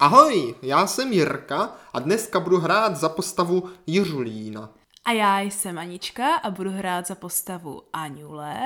Ahoj, já jsem Jirka a dneska budu hrát za postavu Jiřulína. A já jsem Anička a budu hrát za postavu Aňule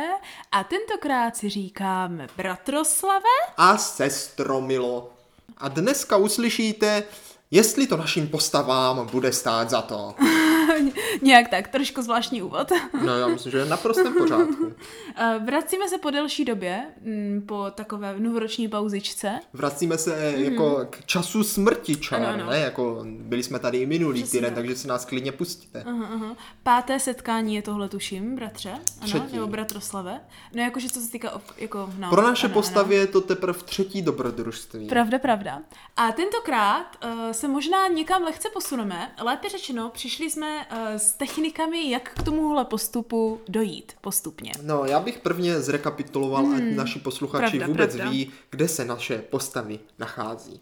a tentokrát si říkáme Bratroslave. A sestromilo. A dneska uslyšíte, jestli to našim postavám bude stát za to. Nějak tak, trošku zvláštní úvod. No já myslím, že je naprosto v pořádku. Eh, Vracíme se po delší době, mm, po takové novoroční pauzičce. Vracíme se jako k času smrti čar, Mhm. Ano, ano. ne? Jako byli jsme tady i minulý Přesně týden, tak. takže si nás klidně pustíte. Aha, aha. Páté setkání je tohle, tuším, bratře. Ano, Třetí. nebo bratroslave. No jakože co se týká, jako, no. Pro naše ano, postavy je to teprve třetí dobrodružství. Pravda, pravda. A tentokrát uh, se možná někam lehce posuneme. Lépe řečeno, přišli jsme uh, s technikami, jak k tomuhle postupu dojít postupně. No, já bych prvně zrekapituloval, ať naši posluchači Hmm. Pravda, vůbec pravda. ví, kde se naše postavy nachází.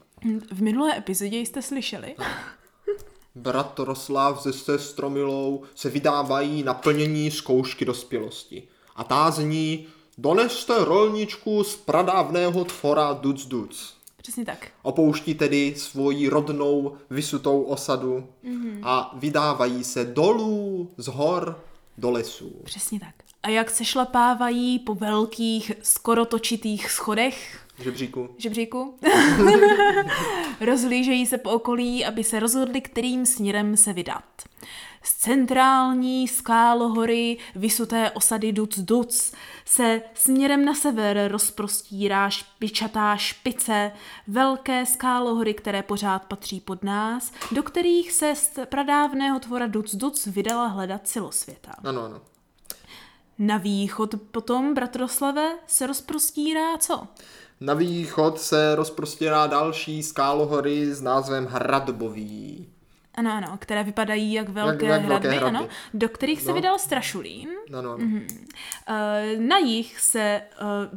V minulé epizodě jste slyšeli. Bratroslav se sestromilou se vydávají na plnění zkoušky dospělosti. A ta zní, doneste rolničku z pradávného tvora Duc Duc. Přesně tak. Opouští tedy svoji rodnou vysutou osadu Mhm. a vydávají se dolů z hor do lesů. Přesně tak. A jak se šlapávají po velkých, skoro točitých schodech Žebříku. žebříku, rozhlížejí se po okolí, aby se rozhodli, kterým směrem se vydat. Z centrální skálohory vysuté osady Duc Duc se směrem na sever rozprostírá špičatá špice, velké skálohory, které pořád patří pod nás, do kterých se z pradávného tvora Duc Duc vydala hledat celosvěta. Ano, ano. Na východ potom, bratroslave, se rozprostírá co? Na východ se rozprostírá další skálohory s názvem Hradbový. Ano, ano, které vypadají jak velké jak hradby, velké hradby. ano, do kterých se No. vydal Strašulín. Ano, ano. Eh, Na jich se eh,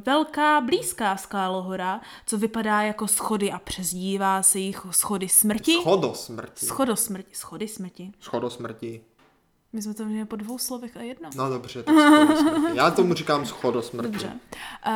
velká blízká skálohora, co vypadá jako schody a přezdívá se jich schody smrti. Schodo smrti. Schodo smrti, schody smrti. Schodo smrti. My jsme to měli po dvou slovech a jedno. No dobře, tak. Já tomu říkám schodo smrti. Dobře. Uh,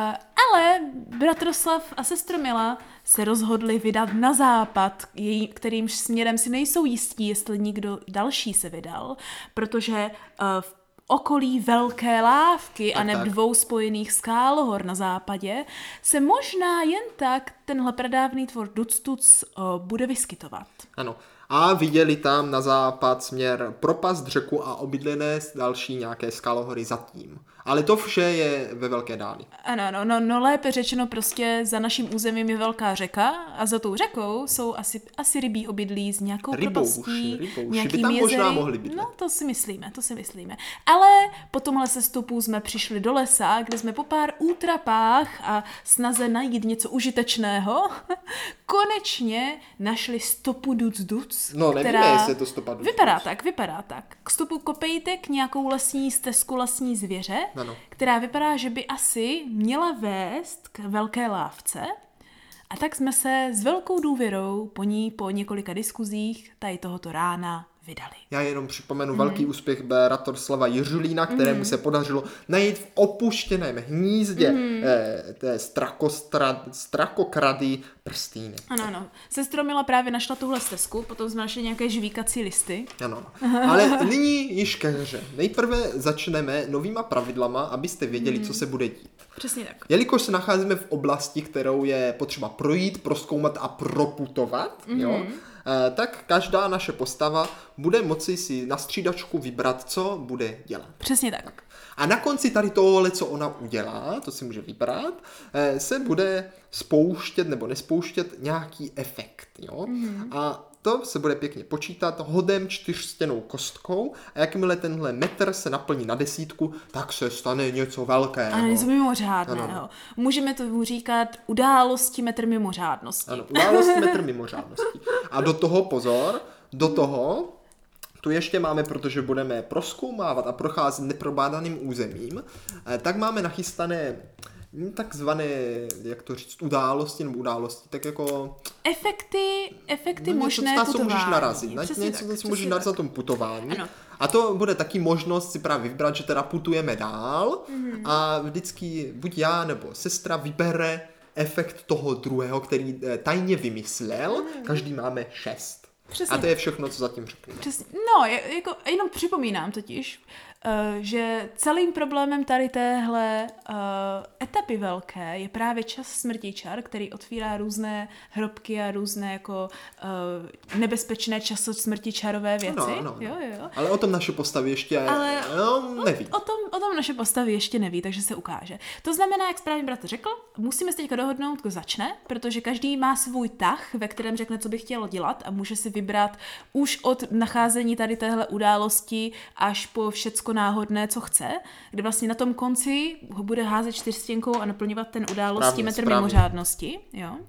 ale bratroslav a sestromila se rozhodli vydat na západ, její, kterýmž směrem si nejsou jistí, jestli někdo další se vydal, protože uh, v okolí velké lávky a neb tak. dvou spojených skálohor na západě se možná jen tak tenhle pradávný tvor Ductuc uh, bude vyskytovat. Ano. A viděli tam na západ směr propast řeku a obydlené další nějaké skalohory zatím. Ale to vše je ve velké dáli. Ano, no, no, no lépe řečeno prostě za naším územím je velká řeka a za tou řekou jsou asi, asi rybí obydlí s nějakou Rybouši, propastí, rybouši by nějakými tam možná jezery. mohli bydlet. No to si myslíme, to si myslíme. Ale po tomhle sestupu jsme přišli do lesa, kde jsme po pár útrapách a snaze najít něco užitečného konečně našli stopu duc duc, No, nevíme, která... jestli je to stopa duc Vypadá tak, vypadá tak. K stopu kopejtek nějakou lesní stezku lesní zvěře, Ano. která vypadá, že by asi měla vést k velké lávce. A tak jsme se s velkou důvěrou po ní po několika diskuzích tady tohoto rána vydali. Já jenom připomenu Mhm. velký úspěch Beratoslava Jiřulína, kterému se podařilo najít v opuštěném hnízdě Mhm. eh, té strakokrady prstýny. Ano, ano. Sestromila právě našla tuhle stezku, potom jsme našli nějaké žvíkací listy. Ano. Ale nyní již ke hře. Nejprve začneme novýma pravidlama, abyste věděli, co se bude dít. Přesně tak. Jelikož se nacházíme v oblasti, kterou je potřeba projít, proskoumat a proputovat, mm-hmm. jo, tak každá naše postava bude moci si na střídačku vybrat, co bude dělat. Přesně tak. A na konci tady tohohle, co ona udělá, to si může vybrat, eh, se bude spouštět nebo nespouštět nějaký efekt. Jo? Mm-hmm. A to se bude pěkně počítat hodem čtyřstěnou kostkou a jakmile tenhle metr se naplní na desítku, tak se stane něco velkého. Ano, něco mimořádného. Ano. Můžeme tomu říkat události metr mimořádnosti. Ano, událost metr mimořádnosti. A do toho pozor, do toho tu ještě máme, protože budeme proskoumávat a procházet neprobádaným územím, eh, tak máme nachystané takzvané, jak to říct, události nebo události, tak jako Efekty, efekty no, něco, možné na co putování. můžeš narazit, na něco, tak, co můžeš narazit na tom putování. Ano. A to bude taky možnost si právě vybrat, že teda putujeme dál Mhm. a vždycky buď já nebo sestra vybere efekt toho druhého, který eh, tajně vymyslel. Každý máme šest. Přesně. A to je všechno, co zatím řeknu. Přesně. No, jako, jenom připomínám totiž, že celým problémem tady téhle uh, etapy velké je právě čas smrtičar, který otvírá různé hrobky a různé jako uh, nebezpečné časo smrtičarové věci. Ano, ano, ano. Jo, jo. Ale o tom naše postavy ještě Ale no, neví. O tom, o tom naše postavy ještě neví, takže se ukáže. To znamená, jak správně bratr řekl, musíme se teďka dohodnout, kdo začne, protože každý má svůj tah, ve kterém řekne, co by chtěl dělat a může si vybrat už od nacházení tady téhle události až po všecko náhodné, co chce, kde vlastně na tom konci ho bude házet čtyřstěnkou a naplňovat ten Správně, metr správně. mimořádnosti. Jo? Uh,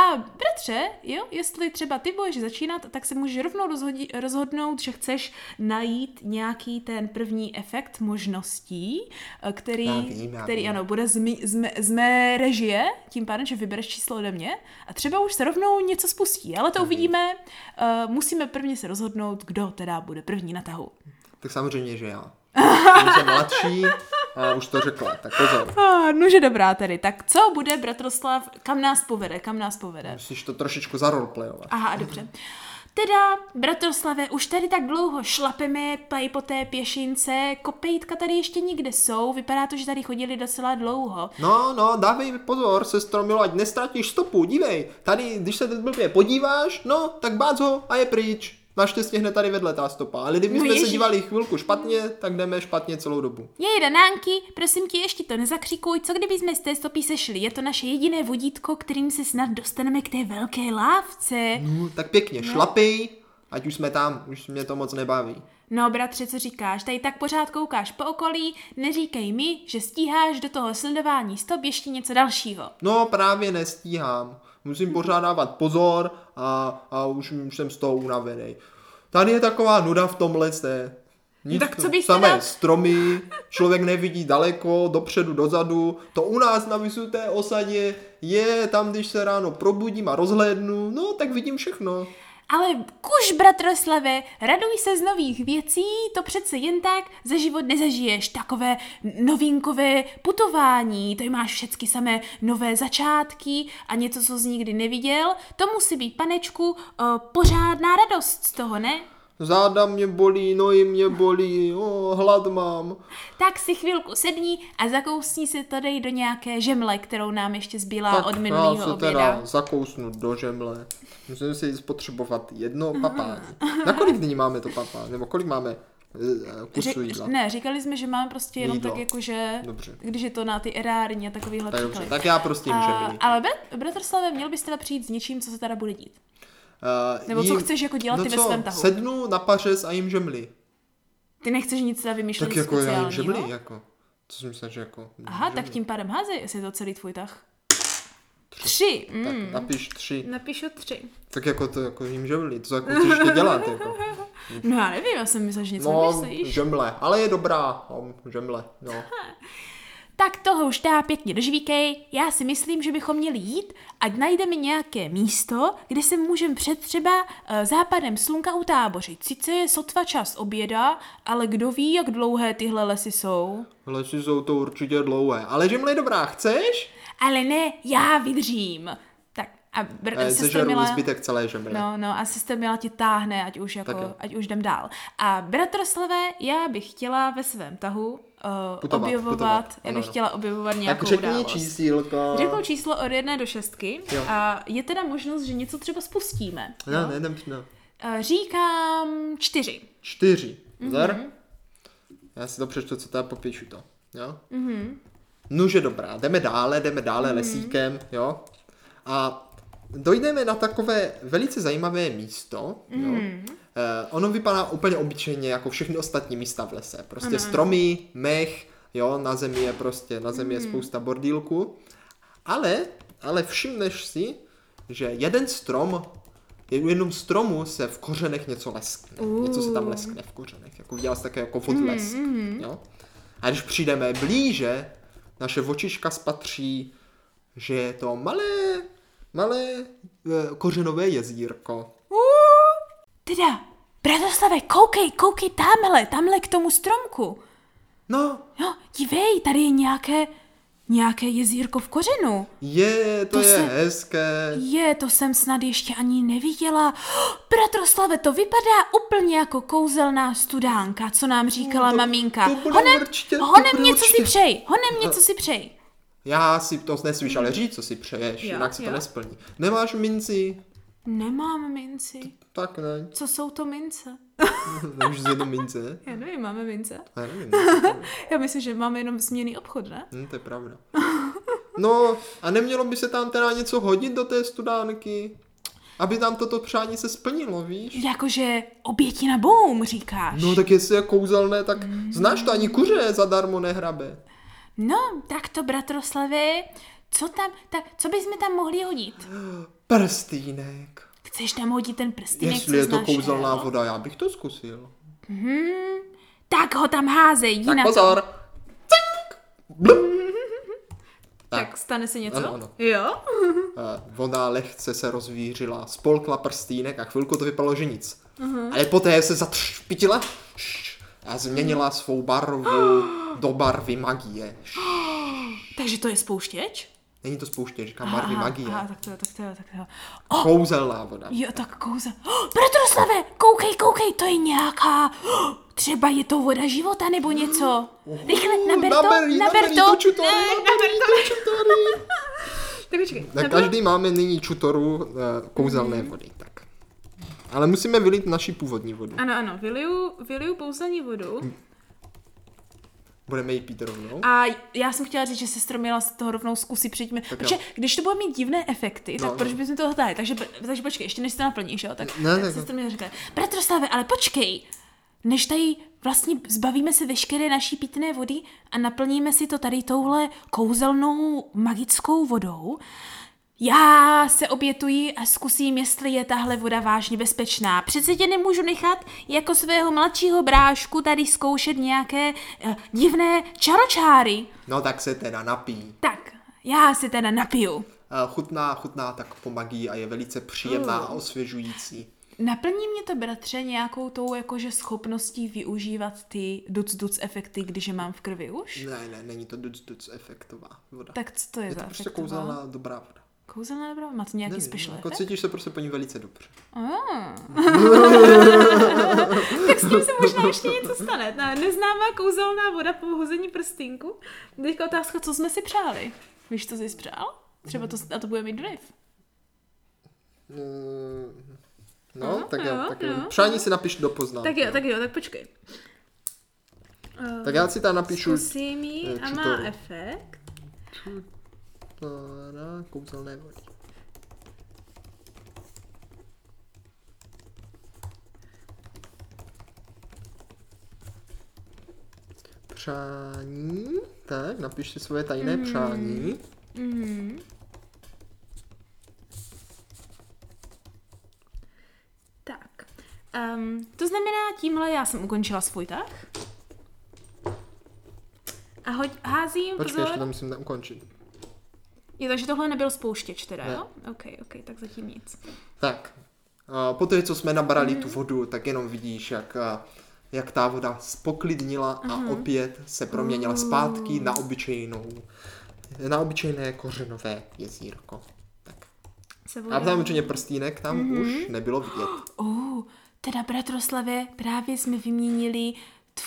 a bratře, jo, jestli třeba ty budeš začínat, tak se můžeš rovnou rozhodí, rozhodnout, že chceš najít nějaký ten první efekt možností, eh, který, Já vím, já který ano, bude z, mý, z, mé, z mé režie, tím pádem, že vybereš číslo ode mě a třeba už se rovnou něco spustí, ale to uvidíme. Uh, musíme prvně se rozhodnout, kdo teda bude první na tahu. Tak samozřejmě, že já. Jsem mladší a už to řekla, tak pozor. Ah, nože dobrá tedy. Tak co bude Bratroslav, kam nás povede, kam nás povede? Musíš to trošičku zarolplejovat. Aha, dobře. Teda, bratroslave, už tady tak dlouho šlapeme play po té pěšince, kopejtka tady ještě někde jsou, vypadá to, že tady chodili docela dlouho. No, no, dávej pozor, sestro Milo, ať nestratíš stopu, dívej. Tady, když se teď blbě podíváš, no, tak bác ho a je pryč. Naštěstí hned tady vedle ta stopa, ale kdybychom No se dívali chvilku špatně, tak jdeme špatně celou dobu. Jej, Danánky, prosím tě, ještě to nezakřikuj, co kdyby jsme z té stopy sešli? Je to naše jediné vodítko, kterým se snad dostaneme k té velké lávce. No, tak pěkně, šlapej, ať už jsme tam, už mě to moc nebaví. No, bratře, co říkáš? Tady tak pořád koukáš po okolí, neříkej mi, že stíháš do toho sledování stop ještě něco dalšího. No, právě nestíhám. Musím pořád dávat pozor a, a už, už jsem z toho unavený. Tady je taková nuda v tomhle té. Nic, Tak co bys samé teda- stromy, člověk nevidí daleko, dopředu, dozadu. To u nás na vysuté osadě je tam, když se ráno probudím a rozhlédnu, no tak vidím všechno. Ale kuž, bratroslave, raduj se z nových věcí, to přece jen tak za život nezažiješ. Takové novinkové putování, to máš všecky samé nové začátky a něco, co jsi nikdy neviděl. To musí být, panečku, o, pořádná radost z toho, ne? Záda mě bolí, nohy mě bolí, o, hlad mám. Tak si chvilku sedni a zakousni si to dej do nějaké žemle, kterou nám ještě zbývá tak od já minulého se oběda. teda zakousnu do žemle. Musím si spotřebovat jedno papání. Na kolik dní máme to papání? Nebo kolik máme eh, kusů Řek, jídla? ne, říkali jsme, že máme prostě jenom Jídlo. tak jakože, Dobře. když je to na ty erární a takovýhle Tak dobře, tak já prostě žemli. ale brat, bratrslave, měl bys teda přijít s něčím, co se teda bude dít. Uh, nebo co chceš jako dělat no ty ve co, svém tahu? sednu na pařez a jim žemli. Ty nechceš nic teda vymýšlet Tak jako já jim žemli, jako. Co si myslíš, že jako... Aha, tak tím pádem házej, jestli je to celý tvůj tah. Tři. Tak Mm. napiš tři. Napíšu tři. Tak jako to jako jim žemli, to jako chceš ještě dělat, jako. No já nevím, já jsem myslela, že něco No, vymyslíš. žemle, ale je dobrá, no, žemle, no. Tak toho už dá pěkně dožvíkej. Já si myslím, že bychom měli jít, ať najdeme nějaké místo, kde se můžeme před třeba uh, západem slunka utábořit. Sice je sotva čas oběda, ale kdo ví, jak dlouhé tyhle lesy jsou. Lesy jsou to určitě dlouhé, ale je dobrá, chceš? Ale ne, já vydržím. Tak a br- Eh, sestra Sežeru Mila... zbytek celé žemle. No, no a sestra Mila ti táhne, ať už, jako, Tak ať už jdem dál. A bratroslave, já bych chtěla ve svém tahu uh, Putovat, objevovat, putovat. já bych ano. chtěla objevovat Tak nějakou řekni událost. čísílko. Řeknu číslo od jedné do šestky Jo. a je teda možnost, že něco třeba spustíme. No, ne, ne, ne. Eh, Říkám čtyři. Čtyři. Zar? Mhm. Já si to přečtu, co tady popíšu to. Jo? Mhm. Nuže dobrá, jdeme dále, jdeme dále lesíkem, jo. A dojdeme na takové velice zajímavé místo, jo. Mhm. Eh, ono vypadá úplně obyčejně jako všechny ostatní místa v lese. Prostě stromy, mech, jo, na zemi je prostě, na zemi je Mhm. spousta bordílku. Ale, ale všimneš si, že jeden strom, u jednom stromu se v kořenech něco leskne. Něco se tam leskne v kořenech, jako udělal jsi také jako odlesk, jo. A když přijdeme blíže, naše očička spatří, že je to malé, malé eh, kořenové jezírko. Teda, bratoslave, koukej, koukej tamhle, tamhle k tomu stromku. No, Jo, dívej, tady je nějaké, nějaké jezírko v kořenu. Je, to, To je se- hezké. Je, to jsem snad ještě ani neviděla. Bratroslave, to vypadá úplně jako kouzelná studánka, co nám říkala No, to- maminka. to honem, určitě, to honem bude něco si určitě. přej, honem něco si přej. Já si to nesmíš, ale říct, co si přeješ, Jo, jinak se to jo. nesplní. Nemáš minci? Nemám minci. Tak ne. Co jsou to mince? Nemůžeš z jednu mince, ne? Já nevím, máme mince? Já nevím. Já myslím, že máme jenom směný obchod, ne? Hm, to je pravda. No, a nemělo by se tam teda něco hodit do té studánky? Aby tam toto přání se splnilo, víš? Jakože oběti na boum, říkáš. No tak jestli je kouzelné, tak znáš to, ani kuře zadarmo nehrabe. No, tak to, bratroslavy, co tam, tak, co bychom tam mohli hodit? Prstýnek. Chceš tam hodit ten prstínek, Jestli je to kouzelná jo? voda, já bych to zkusil. Tak ho tam házej, jdi Tak na to. pozor. Cink. Blup. Tak stane se něco? Ano, ano. Jo? Eh, Voda lehce se rozvířila, spolkla prstínek a chvilku to vypadalo, že nic. Ale poté se zatřpitila a změnila svou barvu do barvy magie. Takže to je spouštěč? Není to spouště, říkám barvy magie. aha, tak to jo, tak to jo, tak to jo. Kouzelná voda. Jo, tak kouze. Oh, bratroslave, koukej, koukej, to je nějaká... Oh, třeba je to voda života nebo něco. Rychle, naber to, Naber naber to. čutory, Ne, naber to. do čutory. Tak počkej. Na naber- každý máme nyní čutoru uh, kouzelné vody, tak. Ale musíme vylít naši původní vodu. Ano, ano, vyliju, vyliju pouzelní vodu. Budeme ji pít rovnou. A já jsem chtěla říct, že sestro měla z toho rovnou zkusit předtím. Takže jo. když to bude mít divné efekty, tak No, proč no. bychom toho dali? Takže, takže počkej, ještě než to naplníš, jo? Tak, Ne, tak tak- sestra mi řekla, bratroslave, ale počkej, než tady vlastně zbavíme se veškeré naší pitné vody a naplníme si to tady touhle kouzelnou magickou vodou, já se obětuji a zkusím, jestli je tahle voda vážně bezpečná. Přece tě nemůžu nechat jako svého mladšího brášku tady zkoušet nějaké uh, divné čaročáry. No tak se teda napí. Tak, já si teda napiju. Eh, Chutná, chutná tak po magii a je velice příjemná a osvěžující. Naplní mě to, bratře, nějakou tou jakože schopností využívat ty duc-duc efekty, když je mám v krvi už? Ne, ne, není to duc duc efektová voda. Tak co to je, je za to prostě efektová? kouzelná dobrá voda. Kouzelná dobrá? Má to nějaký Nevím, special jako cítíš se prostě po ní velice dobře. Tak s tím se možná ještě něco stane. Ne, neznámá kouzelná voda po hození prstínku. Teďka otázka, co jsme si přáli. Víš, co jsi přál? Třeba to, a to bude mít vliv. Mm, No, Jo, tak jo, jo, tak jo. jo. Přání si napiš do poznámky. Tak jo, tak jo, tak počkej. Tak já si tam napíšu Zkusím eh, a má efekt. Na kouzelné vody. Přání. Tak, napiš si svoje tajné přání. Mhm. Tak. Um, to znamená, tímhle já jsem ukončila svůj tah. A hoď, házím, Počkej, ještě to pozor. musím ukončit. Jo, takže tohle nebyl spouštěč teda, Ne. jo? OK, OK, tak zatím nic. Tak, a po té, co jsme nabrali Mhm. tu vodu, tak jenom vidíš, jak, jak ta voda spoklidnila a opět se proměnila zpátky na obyčejnou, na obyčejné kořenové jezírko. Tak. A tam určitě prstínek tam Mhm. už nebylo vidět. Uh, teda bratroslave, právě jsme vyměnili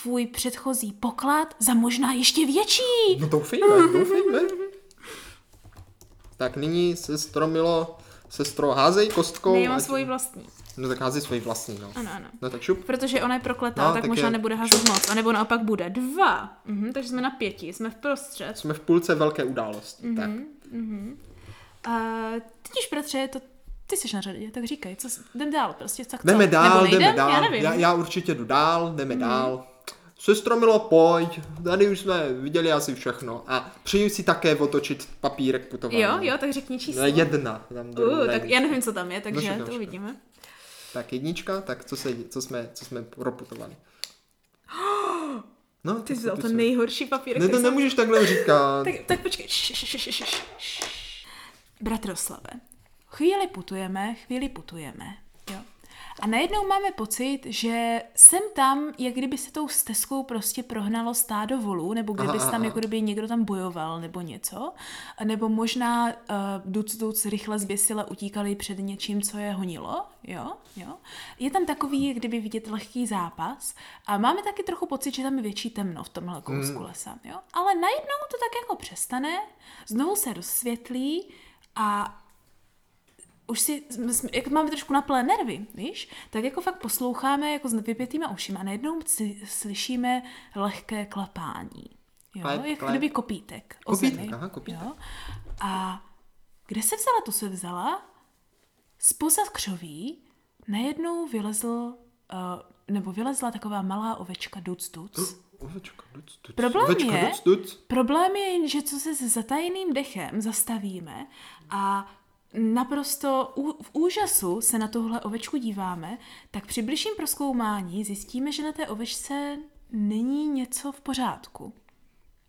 tvůj předchozí poklad za možná ještě větší. No doufejme, doufejme. Tak nyní sestro Milo, sestro, házej kostkou. Ne, já mám ať- svoji vlastní. No tak házej svoji vlastní, no. Ano, ano. No tak šup. Protože ona je prokletá, No, tak, tak možná je- nebude házet moc. A nebo naopak bude. Dva. Mhm, takže jsme na pěti, jsme v prostřed. Jsme v půlce velké události. Mhm. Tak. A teď už, bratře, to ty jsi na řadě, tak říkej, co, jdem dál, prostě tak co? Jdeme dál, Nebo nejdem? jdeme dál. Já nevím. Já, já určitě jdu dál, jdeme mm. dál. Sestro Milo, pojď, tady už jsme viděli asi všechno. A přeju si také otočit papírek putování. Jo, jo, tak řekni číslo. Ne, jedna. Tam Uh, tak já nevím, co tam je, takže všechno, to uvidíme. Tak jednička, tak co, se, co, jsme, co jsme proputovali. No, Ty jsi to nejhorší papír, Ne, to nemůžeš takhle říkat. Tak, tak počkej. Bratroslave, chvíli putujeme, chvíli putujeme. A najednou máme pocit, že sem tam, jak kdyby se tou stezkou prostě prohnalo stádo volů, nebo kdyby tam, jako kdyby někdo tam bojoval, nebo něco. Nebo možná uh, duc duc rychle zběsile utíkali před něčím, co je honilo. Jo, jo. Je tam takový, jak kdyby vidět lehký zápas. A máme taky trochu pocit, že tam je větší temno v tomhle kousku lesa. Jo? Ale najednou to tak jako přestane, znovu se rozsvětlí a už si, jak máme trošku naplé nervy, víš, tak jako fakt posloucháme jako s vypětýma ušima a najednou si, slyšíme lehké klapání. Jo, Klep, jak klep. kdyby kopítek Kopítek, zemi. aha, kopítek. Jo? A kde se vzala, to se vzala? Spoza křoví najednou vylezl, uh, nebo vylezla taková malá ovečka duc duc. Ovečka, duc, duc. Problém Ovečka, je- duc, duc. Problém je že co se s zatajeným dechem zastavíme a naprosto v úžasu se na tohle ovečku díváme, tak při bližším proskoumání zjistíme, že na té ovečce není něco v pořádku.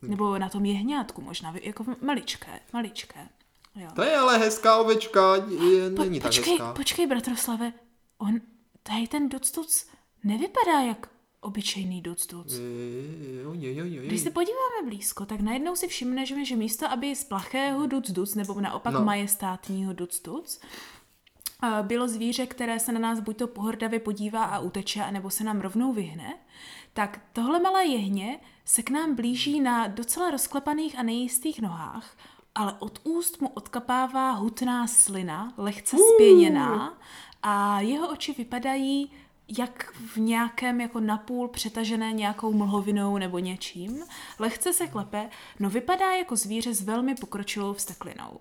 Nebo na tom jehňátku možná, jako maličké, maličké. Jo. To je ale hezká ovečka, je, Po, není tak počkej, hezká. počkej, bratroslave, on, tady ten duc nevypadá jak obyčejný duc duc. Jo, jo, jo, jo. Když se podíváme blízko, tak najednou si všimneme, že místo, aby z plachého duc duc, nebo naopak No. majestátního duc duc, eh, bylo zvíře, které se na nás buď to pohrdavě podívá a uteče, nebo se nám rovnou vyhne, tak tohle malé jehně se k nám blíží na docela rozklepaných a nejistých nohách, ale od úst mu odkapává hutná slina, lehce spěněná a jeho oči vypadají jak v nějakém jako napůl přetažené nějakou mlhovinou nebo něčím. Lehce se klepe, no vypadá jako zvíře s velmi pokročilou vsteklinou.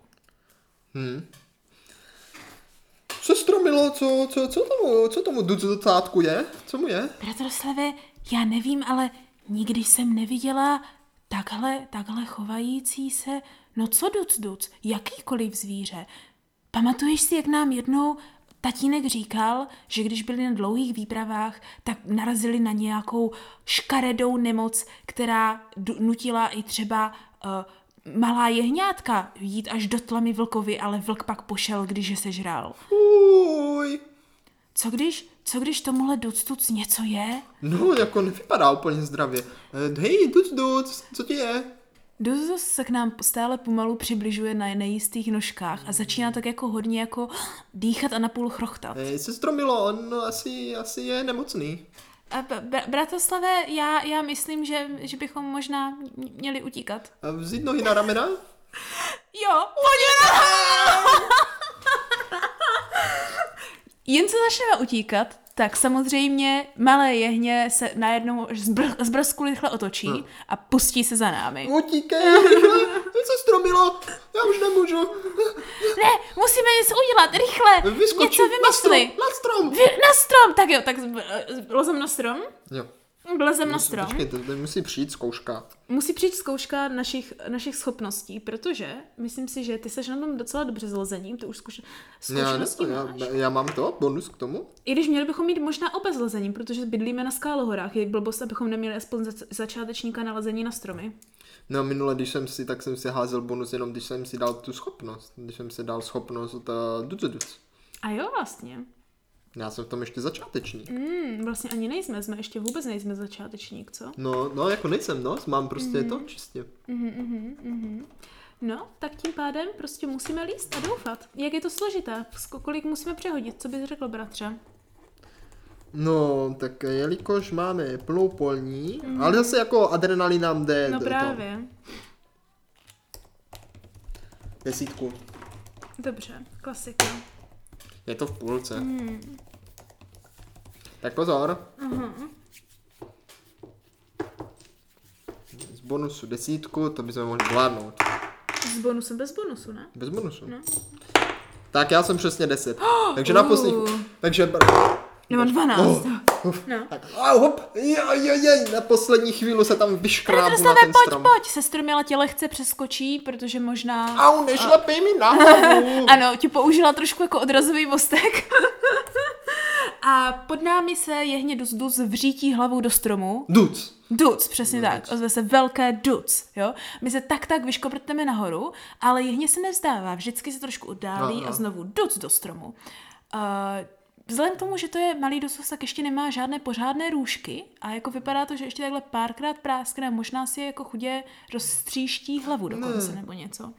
Sestro Milo, co, co, co tomu, co tomu duc docátku je? Co mu je? Bratroslave, já nevím, ale nikdy jsem neviděla takhle, takhle chovající se, no co duc duc, jakýkoliv zvíře. Pamatuješ si, jak nám jednou tatínek říkal, že když byli na dlouhých výpravách, tak narazili na nějakou škaredou nemoc, která nutila i třeba uh, malá jehňátka jít až do tlamy vlkovi, ale vlk pak pošel, když je sežral. Uj. Co když, co když tomuhle duc tuc něco je? No, jako nevypadá úplně zdravě. Eh, Hej, duc, duc, co ti je? Dozus se k nám stále pomalu přibližuje na nejistých nožkách a začíná tak jako hodně jako dýchat a napůl chrochtat. Hej, sestro Milo, on asi, asi je nemocný. A b- b- bratoslave, já, já myslím, že, že bychom možná měli utíkat. A vzít nohy na ramena? Jo, pojďme Jen co začneme utíkat, tak samozřejmě malé jehně se najednou zbr- z brzku rychle otočí a pustí se za námi. Utíkej, rychle, sestro Milo, já už nemůžu. Ne, musíme něco udělat, rychle, Vyskočit něco na strom, vymysli. na strom. Vy, na strom, tak jo, tak lezem na strom. Jo. Vlezem na strom. Počkej, to, to musí přijít zkouška. Musí přijít zkouška našich, našich schopností, protože myslím si, že ty seš na tom docela dobře s lezením, ty už zkuš, Já, ne, já, já mám to, bonus k tomu. I když měli bychom mít možná oba s lezením, protože bydlíme na skálohorách, je blbost, abychom neměli aspoň za, začátečníka na lezení na stromy. No minule, když jsem si, tak jsem si házel bonus jenom, když jsem si dal tu schopnost. Když jsem si dal schopnost uh, duc. A jo, vlastně. Já jsem v tom ještě začátečník. Hmm, vlastně ani nejsme, jsme ještě vůbec nejsme začátečník, co? No, no, jako nejsem, no, mám prostě to čistě. No, tak tím pádem prostě musíme líst a doufat. Jak je to složité? Kolik musíme přehodit? Co bys řekl, bratře? No, tak jelikož máme plnou polní, ale zase jako adrenalin nám jde Mhm. No právě. To, desítku. Dobře, klasika. Je to v půlce. Mhm. Tak pozor. Z bonusu desítku, to bychom mohli zvládnout. S bonusem bez bonusu, ne? Bez bonusu. No. Tak já jsem přesně 10. takže na poslední... Uh. Takže... Nebo 12. Oh, uf, No. Tak, a hop, jo, jo, jo, na poslední chvíli se tam vyškrábu na ten pojď, strom. pojď, sestru měla tě lehce přeskočí, protože možná... Au, nešlapej mi na hlavu. Ano, ti použila trošku jako odrazový mostek. A pod námi se jehně dus dus vřítí hlavou do stromu. Duc. Duc, přesně tak. Ozve se velké duc, jo. My se tak tak vyškoprtneme nahoru, ale jehně se nevzdává. Vždycky se trošku oddálí No, no. a znovu duc do stromu. Uh, vzhledem k tomu, že to je malý dosus, tak ještě nemá žádné pořádné růžky a jako vypadá to, že ještě takhle párkrát práskne a možná si jako chudě rozstříští hlavu dokonce nebo něco.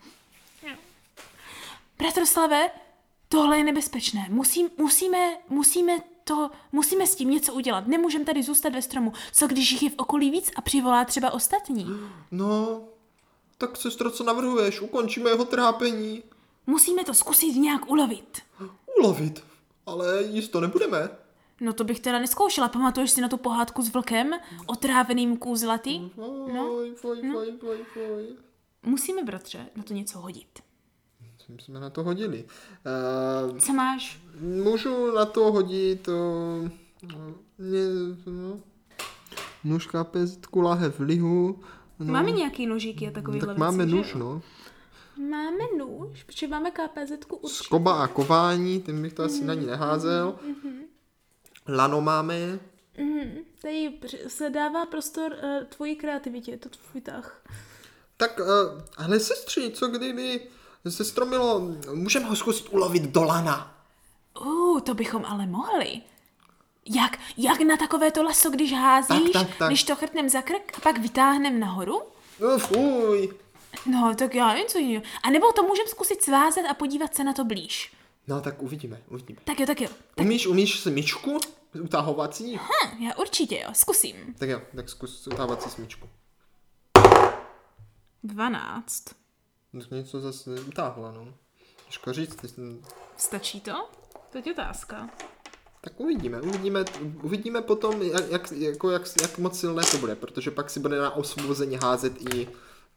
Bratroslave, tohle je nebezpečné. Musím, musíme, musíme to, musíme s tím něco udělat. Nemůžeme tady zůstat ve stromu. Co když jich je v okolí víc a přivolá třeba ostatní? No, tak sestro, co navrhuješ? Ukončíme jeho trápení. Musíme to zkusit nějak ulovit. Ulovit. Ale jíst to nebudeme. No to bych teda neskoušela. Pamatuješ si na tu pohádku s vlkem? Otráveným kůzlatý? No. Foj, foj. Musíme, bratře, na to něco hodit. Jsme na to hodili. Uh, Co máš? můžu na to hodit uh, mě, no, nůž kapezitku lahev lihu. No, Máme nějaký nožíky a takovýhle tak máme věci, že nůž, no. Máme nůž, protože máme KPZ určitě. Skoba a kování, tím bych to asi na ní neházel. Mhm, Lano máme. Mhm, Tady se dává prostor uh, tvojí kreativitě, je to tvůj tah. Tak, uh, ale sestři, co kdyby se stromilo, můžeme ho zkusit ulovit do lana. Uh, to bychom ale mohli. Jak, jak na takovéto laso, když házíš, Tak, tak, tak. když to chrtnem za krk a pak vytáhnem nahoru? No, fuj. No, tak já něco jiného. A nebo to můžeme zkusit svázat a podívat se na to blíž. No, tak uvidíme, uvidíme. Tak jo, tak jo. Umíš, umíš smyčku utahovací? Hm, já určitě jo, zkusím. Tak jo, tak zkus utahovací smyčku. 12. Tak něco zase utáhla, no. Těžko říct, ty Stačí to? To je otázka. tak uvidíme, uvidíme, uvidíme potom, jak, jak, jako jak, jak moc silné to bude, protože pak si bude na osvobození házet i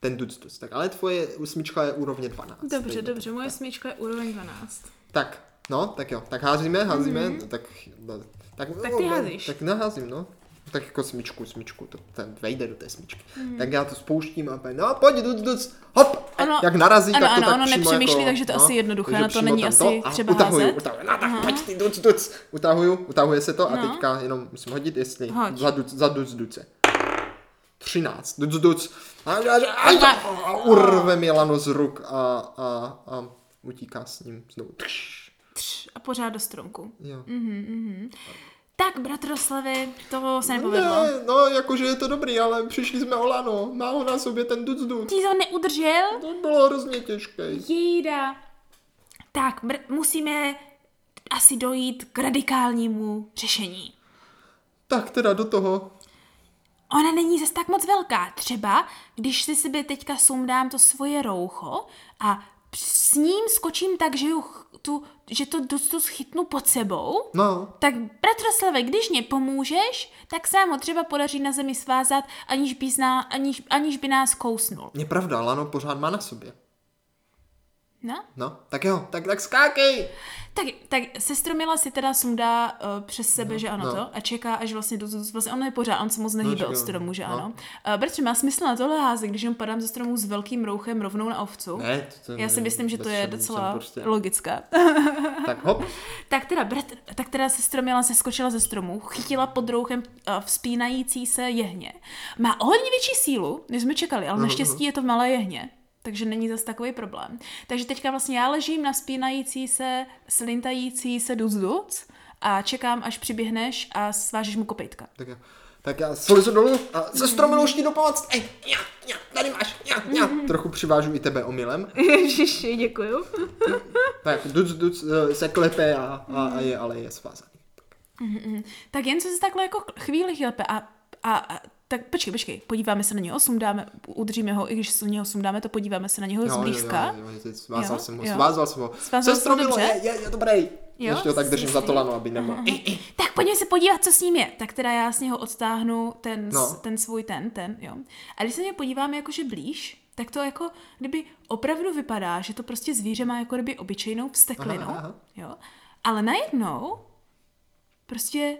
ten ductus. Tak ale tvoje smyčka je úrovně 12. Dobře, dobře, moje smyčka je úroveň 12. Tak, no, tak jo, tak házíme, házíme, mm-hmm. tak, no, tak, Mhm. Tak no, ty no, házíš. Tak naházím, no. Tak jako smyčku, smyčku, to ten vejde do té smyčky. Mm. Tak já to spouštím a pak, no pojď, duc, duc, hop, Ono- jak narazí, ano, tak to ano, tak ono přímo nepřemýšlí, jako, takže to asi jednoduché, na to není asi a třeba utahuju, házet. Utahuju, no tak pojď ty duc, duc, utahuju, utahuje se to a No. teďka jenom musím hodit, jestli Hoď. za duc, za duc, duce. 13, duc, duc, a, a, a, a, a urve mi lano z ruk a, a, a utíká s ním znovu. Tš. Tř, a pořád do stromku. Jo. Tak, bratroslavy, to se nepovedlo. Ne, no, jakože je to dobrý, ale přišli jsme o lano. Má ho na sobě ten duc duc. Ty to neudržel? To bylo hrozně těžké. Jída. Tak, br- musíme asi dojít k radikálnímu řešení. Tak teda do toho. Ona není zas tak moc velká. Třeba, když si sebe teďka sundám to svoje roucho a s ním skočím tak, že, ju, tu, že to dostu chytnu pod sebou, No, tak bratroslave, když mě pomůžeš, tak se ho třeba podaří na zemi svázat, aniž by, zná, aniž, aniž by nás kousnul. je pravda, lano pořád má na sobě. No? No, tak jo, tak, tak skákej. Tak, tak sestromila si teda sundá uh, přes sebe, že ano no. to, a čeká, až vlastně do, vlastně on je pořád, on se moc nehýbe čekám, od stromu, že no. ano. Uh, bratře, má smysl na tohle házet, když jenom padám ze stromu s velkým rouchem rovnou na ovcu? Ne, to, to Já si ne, myslím, že to je docela Prostě... logická. Tak hop. tak teda, brat, tak teda sestromila se skočila ze stromu, chytila pod rouchem uh, vzpínající se jehně. Má o hodně větší sílu, než jsme čekali, ale naštěstí je to malé jehně. Takže není zas takový problém. Takže teďka vlastně já ležím na vzpínající se, slintající se duc duc a čekám, až přiběhneš a svážeš mu kopejtka. Tak jo. Tak já slezu dolů a ze stromu už ti jdu pomoct. Ej, já, já, tady máš, já, já. Trochu přivážu i tebe omylem. Ježiši, děkuju. Tak duc, duc eh, se klepe a, a, a je, ale je svázaný. Tak jen co se takhle jako chvíli chlepe a, a, a tak počkej, počkej, podíváme se na něho, sundáme, udržíme ho, i když se na něho sundáme, to podíváme se na něho zblízka. Jo, jo, jo, jo, svázal Jo, jsem ho, jo. svázal jsem ho. Svázal Sestro, dobře? je, je, je dobrý. Ještě ho tak držím za to lano, aby nemohl. Tak pojďme se podívat, co s ním je. Tak teda já z něho odtáhnu ten, No. ten svůj ten, ten, jo. A když se mě podíváme jakože blíž, tak to jako kdyby opravdu vypadá, že to prostě zvíře má jako kdyby obyčejnou vsteklinu, Aha, aha. jo. Ale najednou prostě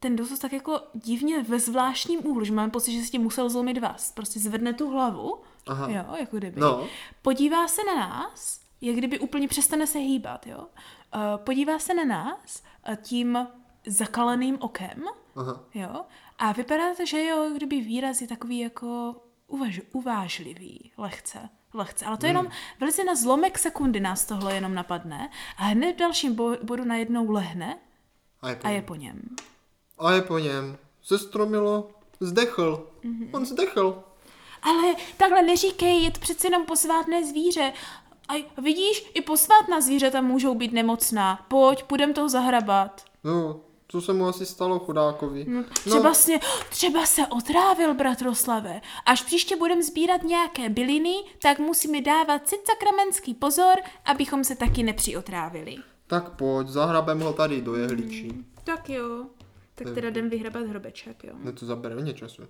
ten dosus tak jako divně ve zvláštním úhlu, že mám pocit, že si tím musel zlomit vás. Prostě zvedne tu hlavu, Aha. jo, jako kdyby. No. Podívá se na nás, jak kdyby úplně přestane se hýbat, jo. Uh, podívá se na nás uh, tím zakaleným okem, Aha. jo. A vypadá to, že jo, kdyby výraz je takový jako uvaž, uvážlivý, lehce. Lehce, ale to jenom velice na zlomek sekundy nás tohle jenom napadne a hned v dalším bo- bodu najednou lehne A je po, a je po něm. A je po něm. Zestromilo, zdechl. Mhm. On zdechl. Ale takhle neříkej, je to přece jenom posvátné zvíře. A vidíš, i posvátná zvířata můžou být nemocná. Pojď, půjdem toho zahrabat. No, co se mu asi stalo chudákovi? No, třeba, sně, třeba se otrávil, bratroslave. Až příště budeme sbírat nějaké byliny, tak musíme dávat cit sakramenský pozor, abychom se taky nepřiotrávili. Tak pojď, zahrabem ho tady do jehličí. Mm. Tak jo. Tak teda jdem vyhrabat hrobeček, jo. No to zabere hodně času.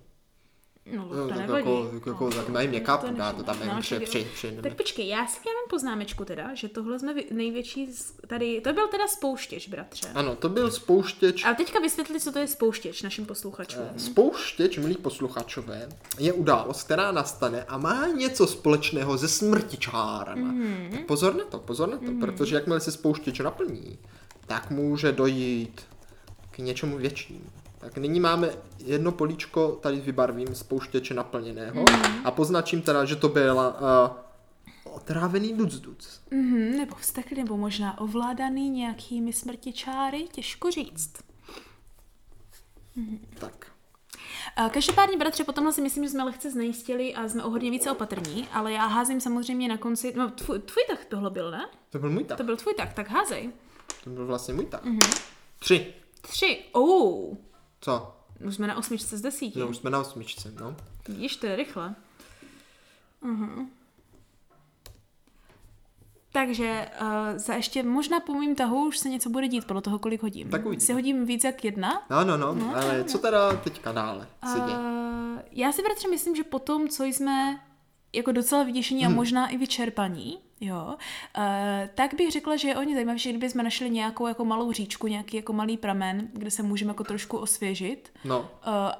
No, No, to nevadí. jako, jako, tak mají mě kapu, to dá to tam No, však pře, jo. pře, Tak počkej, já si mám poznámečku teda, že tohle jsme největší, z- tady, to byl teda spouštěč, bratře. Ano, to byl spouštěč. A teďka vysvětli, co to je spouštěč našim posluchačům. Spouštěč, milí posluchačové, je událost, která nastane a má něco společného se smrtičárem. Mhm. Tak pozor na to, pozor na to, protože jakmile se spouštěč naplní, tak může dojít něčemu většímu. Tak nyní máme jedno políčko, tady vybarvím spouštěče naplněného Mhm. a poznačím teda, že to byla uh, otrávený duc duc. Mhm, nebo vzteklý, nebo možná ovládaný nějakými smrtičáry, těžko říct. Tak. A Každopádně, bratře, potom si myslím, že jsme lehce znejistili a jsme o hodně více opatrní, ale já házím samozřejmě na konci, no tvůj, tvůj tak tohle byl, ne? To byl můj tak. To byl tvůj tak, tak házej. To byl vlastně můj tak. Tři. Tři, oh, Co? už jsme na osmičce z desíti. No, už jsme na osmičce, no. Vidíš, to je rychle. Uh-huh. Takže uh, za ještě možná po mým tahu už se něco bude dít podle toho, kolik hodím. Tak uvidíme. Si hodím víc jak jedna. No, no, no, no ale co teda teďka dále se děje? Uh, já si bratře myslím, že po tom, co jsme jako docela vyděšení Hmm. a možná i vyčerpaní, jo, uh, tak bych řekla, že je o ně zajímavější, kdyby jsme našli nějakou jako malou říčku, nějaký jako malý pramen, kde se můžeme jako trošku osvěžit No, uh,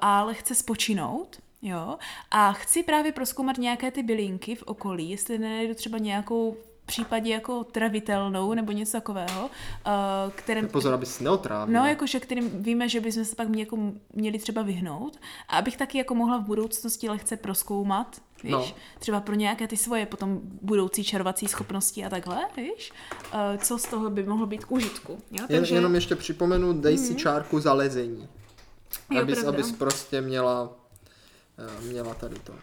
a lehce spočinout. Jo, a chci právě proskoumat nějaké ty bylinky v okolí, jestli nenajdu třeba nějakou v případě jako travitelnou nebo něco takového, uh, kterém, pozor, abys neotrávil. No, jakože kterým víme, že bychom se pak mě, jako měli třeba vyhnout a abych taky jako mohla v budoucnosti lehce proskoumat, víš, No. třeba pro nějaké ty svoje potom budoucí čarovací schopnosti a takhle, víš, uh, co z toho by mohlo být k užitku. Jo? Jen, Takže, Jenom ještě připomenu, dej si čárku zalezení. Jo, abys, pravda. abys prostě měla, eh, měla tady to.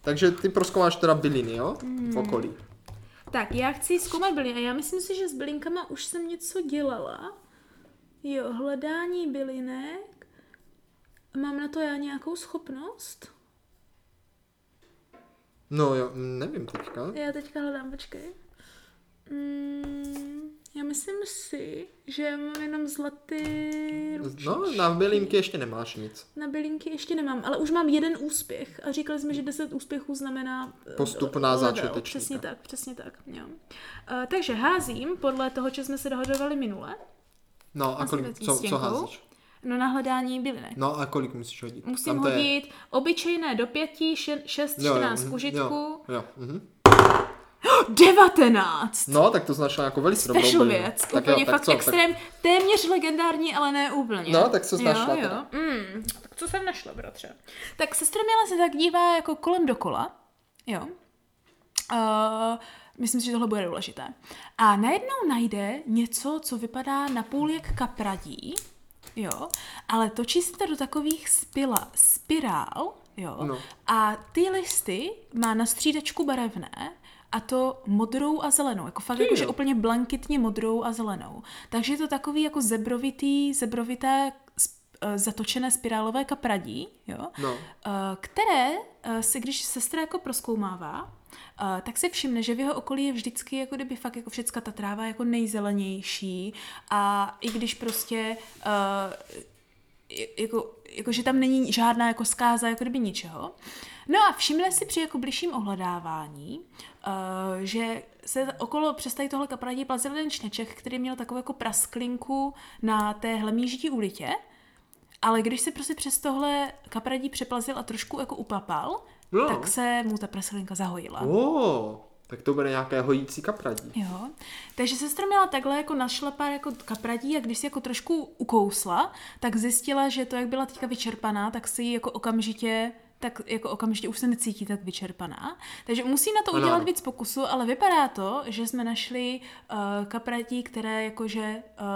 Takže ty proskoumáš teda byliny, jo? V okolí. Tak, já chci zkoumat byliny a já myslím si, že s bylinkama už jsem něco dělala. Jo, hledání bylinek. Mám na to já nějakou schopnost? No jo, nevím teďka. Já teďka hledám, počkej. Mm, já myslím si, že mám jenom zlatý ručičky. No, na bylinky ještě nemáš nic. Na bylinky ještě nemám, ale už mám jeden úspěch a říkali jsme, že 10 úspěchů znamená eh, Postup na level. začátečníka. Přesně tak, přesně tak. Jo. Uh, takže házím podle toho, co jsme se dohadovali minule. No a kolik, co, co házíš? No na hledání bylinek. No a kolik musíš hodit? Musím Tam to je- hodit obyčejné do pěti, še- šest, Jo, jo, čtrnáct mhm, k užitku. Jo, jo, mhm. 19! No, tak to značilo jako velice dobrou Special věc, Tak úplně jo, tak fakt co, tak- extrém, téměř legendární, ale ne úplně. No, tak co jsi jo, našla jo. teda? Mm, tak co jsem našla, bratře? Tak sestra Měla se tak dívá jako kolem dokola, jo. Uh, myslím si, že tohle bude důležité. A najednou najde něco, co vypadá napůl jak kapradí, jo, ale točí se to do takových spila, spirál, jo, No. a ty listy má na střídačku barevné, a to modrou a zelenou, jako fakt jakože úplně blankitně modrou a zelenou. Takže je to takový jako zebrovitý, zebrovité eh, zatočené spirálové kapradí, jo, No. eh, které eh, si, když sestra jako proskoumává, eh, tak si všimne, že v jeho okolí je vždycky jako kdyby fakt jako všecka ta tráva jako nejzelenější a i když prostě eh, jako, jako, že tam není žádná jako zkáza, jako kdyby ničeho. No a všimne si při jako bližším ohledávání, uh, že se okolo přes tohle kapradí plazil jeden čneček, který měl takovou jako prasklinku na té hlemíždí ulitě, ale když se prostě přes tohle kapradí přeplazil a trošku jako upapal, No. tak se mu ta prasklinka zahojila. Oh, tak to bude nějaké hojící kapradí. Jo. Takže sestra měla takhle jako našla pár jako kapradí a když si jako trošku ukousla, tak zjistila, že to, jak byla teďka vyčerpaná, tak si ji jako okamžitě tak jako okamžitě už se necítí tak vyčerpaná. Takže musí na to Ano, udělat víc pokusu, ale vypadá to, že jsme našli uh, kapradí, které jakože uh,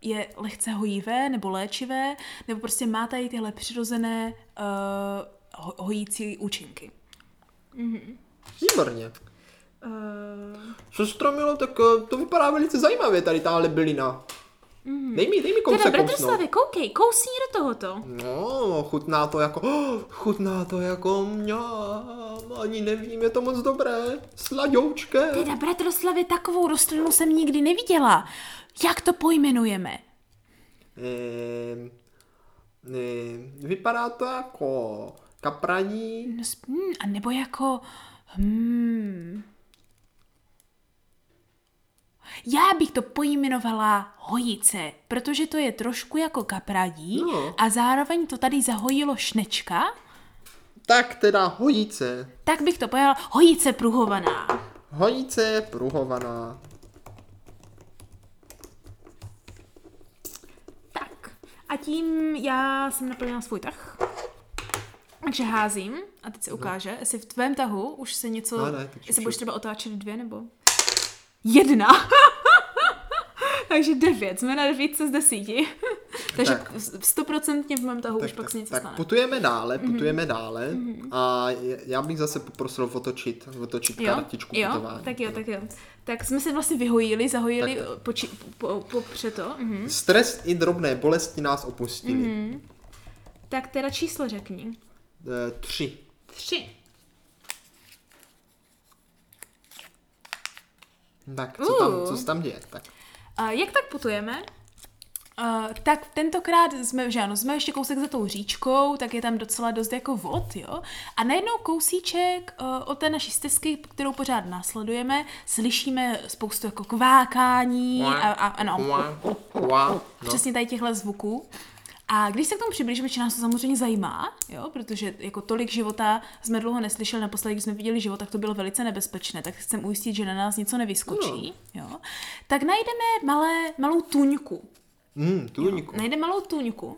je lehce hojivé nebo léčivé, nebo prostě má tady tyhle přirozené uh, ho- hojící účinky. Výborně. Uh, Sestro Milo, tak eh, to vypadá velice zajímavě, tady tahle bylina. Dej mi, dej mi kousek teda. Bratislavy, koukej, kousni do tohoto. No, chutná to jako, oh, chutná to jako mňam, ani nevím, je to moc dobré, sladoučké. Teda, Bratislavy, takovou rostlinu jsem nikdy neviděla. Jak to pojmenujeme? Ehm, ehm, vypadá to jako kapraní, No, Hmm, a nebo jako... Hmm. Já bych to pojmenovala hojice, protože to je trošku jako kapradí No. a zároveň to tady zahojilo šnečka, tak teda hojice. tak bych to pojala hojice pruhovaná. Hojice pruhovaná. Tak, a tím já jsem naplnila svůj tah. Takže házím a teď se ukáže, jestli v tvém tahu už se něco, No, ne, jestli budeš třeba otáčet dvě nebo... Jedna. Takže devět, jsme na devítce z desíti. Takže Tak. stoprocentně v mém tahu už pak se něco tak stane. putujeme dále, putujeme dále a je- já bych zase poprosil otočit, otočit Jo, kartičku jo, putování. tak jo, tak jo. Tak jsme se vlastně vyhojili, zahojili Tak. po, po, po, po přeto. Mhm. Stres i drobné bolesti nás opustili. Mhm. Tak teda číslo řekni. E, tři. Tři. Tak, co tam, Uh. co se tam děje? Tak. A jak tak putujeme? Uh, tak tentokrát jsme, že ano, jsme ještě kousek za tou říčkou, tak je tam docela dost jako vod, jo. A najednou kousíček uh, od té naší stezky, kterou pořád následujeme, slyšíme spoustu jako kvákání a, a ano, Ua, ua, no. přesně tady těchhle zvuků. A když se k tomu přiblížíme, že nás to samozřejmě zajímá, jo, protože jako tolik života jsme dlouho neslyšeli, naposledy, když jsme viděli život, tak to bylo velice nebezpečné, tak chcem ujistit, že na nás něco nevyskočí, jo, tak najdeme malé, malou tuňku. Mm, tůňku. Najde malou tuňku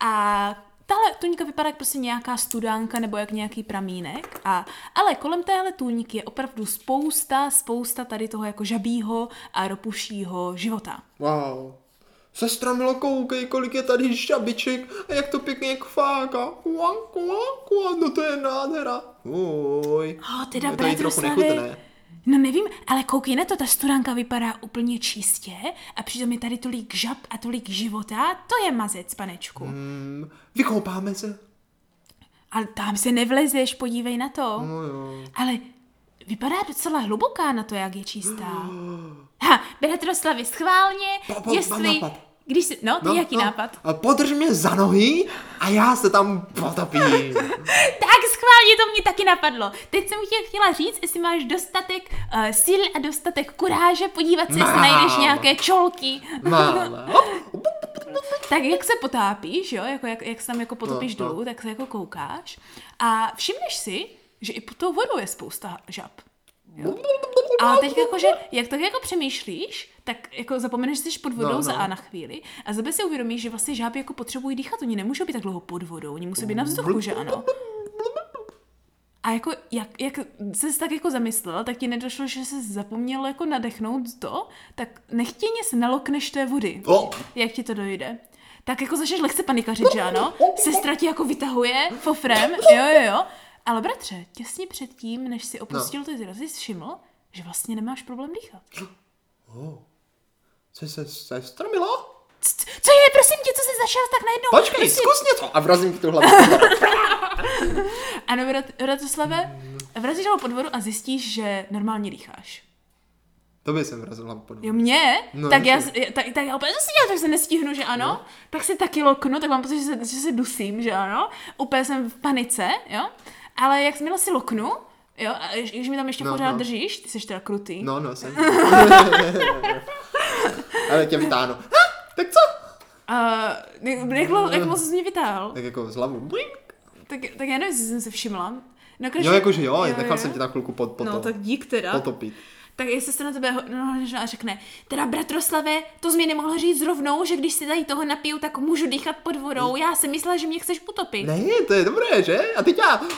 a tahle tuňka vypadá jak prostě nějaká studánka nebo jak nějaký pramínek, a, ale kolem téhle tuňky je opravdu spousta, spousta tady toho jako žabího a ropušího života. Wow. Sestra Milo, koukej, kolik je tady žabiček a jak to pěkně kváka. Kua, kua, kua, no to je nádhera. Uj. Oh, teda Je to jí trochu nechutné. No nevím, ale koukej na to, ta studánka vypadá úplně čistě a přitom je tady tolik žab a tolik života, to je mazec, panečku. Mm, vykoupáme se. Ale tam se nevlezeš, podívej na to. No jo. Ale vypadá docela hluboká na to, jak je čistá. Ha, Bratroslavy, schválně, Po- po- jestli... nápad. Když si, no, ty jaký nápad? A Podrž mě za nohy a já se tam potopím. Tak schválně to mě taky napadlo. Teď jsem tě chtěla říct, jestli máš dostatek uh, sil a dostatek kuráže podívat se, jestli Mám. najdeš nějaké čolky. Máme. Tak jak se potápíš, jo, jako jak, jak se tam jako potopíš No, no. dolů, tak se jako koukáš a všimneš si, že i pod tou vodou je spousta žab. Jo? A teď jakože, jak tak jako přemýšlíš, tak jako zapomeneš, že jsi pod vodou No, no, za a na chvíli a za B si uvědomíš, že vlastně žáby jako potřebují dýchat, oni nemůžou být tak dlouho pod vodou, oni musí být na vzduchu, že ano. A jako, jak, jak jsi tak jako zamyslel, tak ti nedošlo, že jsi zapomněl jako nadechnout to, tak nechtěně se nalokneš té vody. O. Jak ti to dojde? Tak jako začneš lehce panikařit, že ano? Sestra ti jako vytahuje fofrem, jo, jo, jo. Ale bratře, těsně předtím, než si opustil no. ty zrazy, jsi všiml, že vlastně nemáš problém dýchat. Co se sestra Milo? C- Co je, prosím tě, co jsi začal tak najednou? Počkej, Prosím. zkus něco. A vrazím ti tu hlavu. Ano, Vratoslave, vrazíš ho pod vodu a zjistíš, že normálně dýcháš. To by jsem vrazil hlavu pod vodu. Jo, mě? No, tak, já, tak, tak já úplně to si dělám, tak se nestihnu, že ano? No. Tak si taky loknu, tak mám pocit, že se, že se dusím, že ano? Úplně jsem v panice, jo? Ale jakmile si loknu, jo, a když mi tam ještě No, pořád no. držíš, ty jsi teda krutý. No, no, jsem. Ale tě vytáhnu. Tak co? A jak, jak, jak moc jsi mě vytáhl? Tak jako z hlavu. Tak, tak já nevím, jestli jsem se všimla. No, Jo, jakože jo, nechal jsem tě na chvilku pod, pod No, to, tak dík teda. potopit. Tak jestli se na tebe ho- no, a řekne, teda bratroslave, to jsi mi nemohla říct rovnou, že když si tady toho napiju, tak můžu dýchat pod vodou. Já jsem myslela, že mě chceš utopit. Ne, to je dobré, že? A teď já.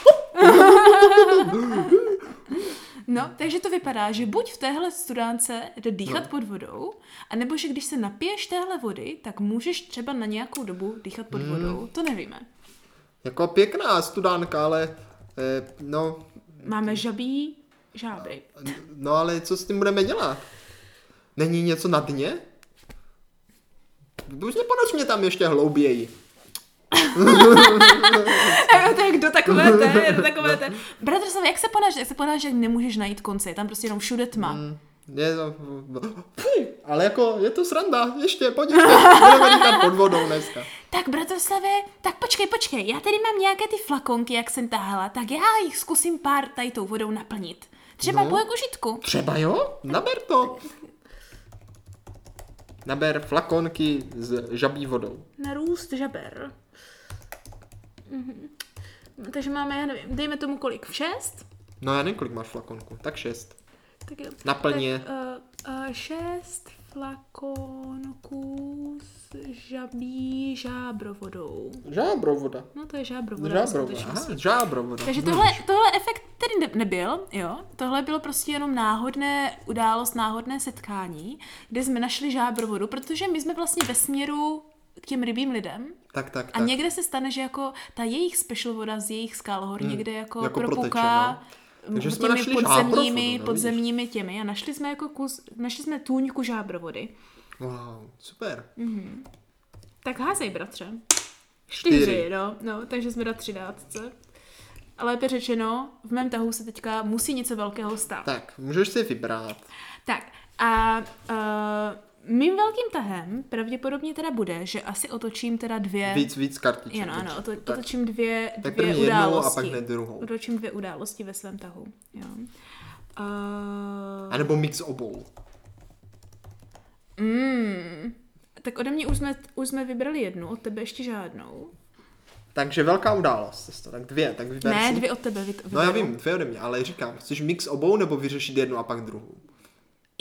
No, takže to vypadá, že buď v téhle studánce jde dýchat no. pod vodou, anebo že když se napiješ téhle vody, tak můžeš třeba na nějakou dobu dýchat pod vodou. To nevíme. Jako pěkná studánka, ale eh, no, Máme žabí žábry. no ale co s tím budeme dělat? Není něco na dně? Už neponoř mě tam ještě hlouběji. A to je kdo takové ten, kdo takové ten. Bratrsovi, jak se ponáš, jak se ponáš, jak nemůžeš najít konce, je tam prostě jenom všude tma. Mm. Je to... Fuj, ale jako je to sranda, ještě pojďme, budeme dýchat pod vodou dneska. Tak Bratrslave, tak počkej, počkej, já tady mám nějaké ty flakonky, jak jsem tahala, tak já jich zkusím pár tady tou vodou naplnit. Třeba No. no. po užitku. Třeba jo, naber to. Naber flakonky s žabí vodou. Na růst žaber. Mhm. Takže máme, já nevím, dejme tomu kolik, v šest? No já nevím, kolik máš flakonku, tak šest. Tak jo. Naplň je. Tak, uh, uh, šest flakonků s žabí žábrovodou. Žábrovoda. No to je žábrovoda. Žábrovoda, aha, žábrovoda. Takže Hm. tohle, tohle efekt tedy ne- nebyl, jo. Tohle bylo prostě jenom náhodné událost, náhodné setkání, kde jsme našli žábrovodu, protože my jsme vlastně ve směru k těm rybím lidem. Tak, tak, A tak. někde se stane, že jako ta jejich special voda z jejich skálohor někde jako, jako jako proteče, propuká no. Takže jsme těmi našli podzemními, žábrovodu, no, podzemními těmi a našli jsme jako kus, našli jsme tůňku žábrovody. Wow, super. Tak házej, bratře. Čtyři, Čtyři. no, no, takže jsme na třináctce. A lépe řečeno, v mém tahu se teďka musí něco velkého stát. Tak, můžeš si vybrat. Tak a uh, mým velkým tahem pravděpodobně teda bude, že asi otočím teda dvě... Víc, víc kartiček. Ano, ano, oto, tak, otočím dvě, tak dvě první jednou a události. pak hned druhou. Otočím dvě události ve svém tahu. Jo. Uh, A nebo mix obou. mm, tak ode mě už jsme, už jsme vybrali jednu, od tebe ještě žádnou. Takže velká událost, cesto. Tak dvě, tak vyber Ne, si. dvě od tebe. Vy, No já vím, dvě ode mě, ale říkám, chceš mix obou nebo vyřešit jednu a pak druhou?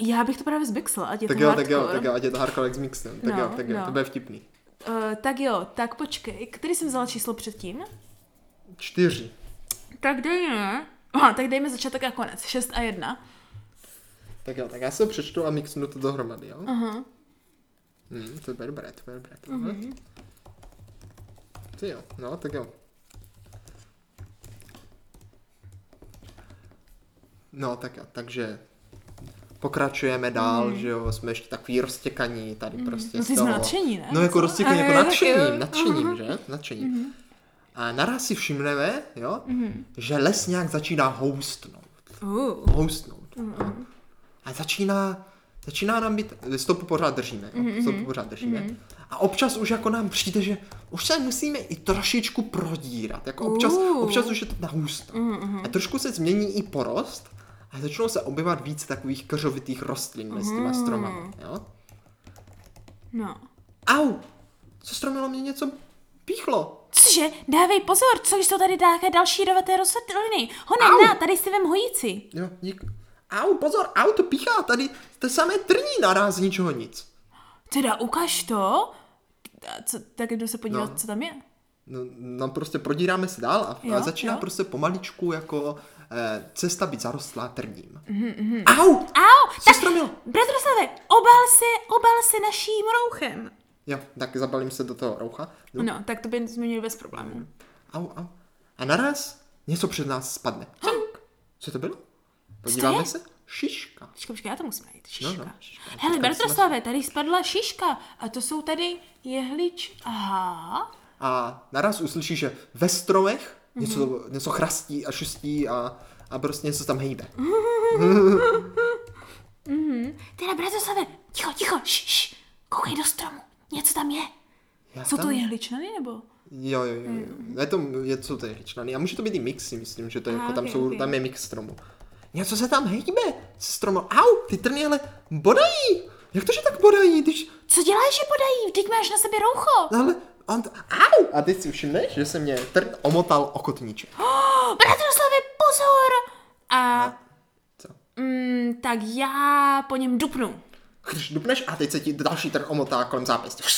Já bych to právě zbixla, ať je Tak to jo, hardcore. tak jo, tak jo, ať je to hardcore jak s mixem. Tak No, jo, tak jo, no. to bude vtipný. Uh, tak jo, tak počkej, který jsem vzala číslo předtím? Čtyři. Tak dejme. Aha, tak dejme začátek a konec. 6 a 1. Tak jo, tak já to přečtu a mixnu to dohromady, jo? Aha. Hmm, to bude dobré, to bude dobré. To bude. Ty jo, no, tak jo. No, tak jo, takže pokračujeme dál, že jo, jsme ještě takový roztěkaní tady prostě No z ty jsme toho. nadšení, ne? No jako roztěkaní, jako nadšením, nadšením, že? Nadšením. A naraz si všimneme, jo, že les nějak začíná houstnout. Uh. Houstnout. jo. A začíná, začíná nám být, stopu pořád držíme, jo? stopu pořád držíme. A občas už jako nám přijde, že už se musíme i trošičku prodírat. Jako občas, Uh. občas už je to nahusto. A trošku se změní i porost a začnou se objevat víc takových kržovitých rostlin mezi těma stromama. Jo? No. Au! Co stromilo mě něco píchlo. Cože? Dávej pozor, co jsou tady nějaké další jedovaté rostliny? Hone, Au. na, tady si vem hojíci. Jo, dík. Au, pozor, au, to píchá tady. To samé trní naraz ničeho nic. Teda ukaž to. A co, tak jdu se podívat, No. co tam je. No, no prostě prodíráme se dál a, a Jo, začíná jo. prostě pomaličku jako cesta být zarostlá trním. Mhm, Au! Au, Co tak, stromilo? bratroslave, obal se, obal se naším rouchem. Jo, tak zabalím se do toho roucha. Jdu. No, tak to by jsme měli bez problémů. Au, au. A naraz něco před nás spadne. Cunk. Co to bylo? Podíváme se. Šiška. Počkej, počkej, já to musím najít. Šiška. No, no, šiška. Hele, Šiška, bratroslave, tady spadla šiška. A to jsou tady jehlič. Aha. A naraz uslyší, že ve stromech Mhm. něco, něco chrastí a šustí a, a prostě něco tam hejbe. Teda, bratroslave, ticho, ticho, šš, koukej do stromu. Něco tam je. Já Jsou tam- to jehličnany, nebo? Jo, jo, jo. jo. Je to, je, jsou to jehličnany. A může to být i mix, si myslím, že to je, Aha, jako, tam, ok, jsou, ok. tam je mix stromů. Něco se tam hejbe se stromou. Au, ty trny ale bodají. Jak to, že tak bodají, když... Co děláš, že podají? Vždyť máš na sobě roucho. Ale on to, au! A ty si všimneš, že se mě trn omotal o kotníček. Oh, bratroslave, pozor! A, Co? mm, tak já po něm dupnu. Chrš, dupneš a teď se ti další trn omotá kolem zápěstí.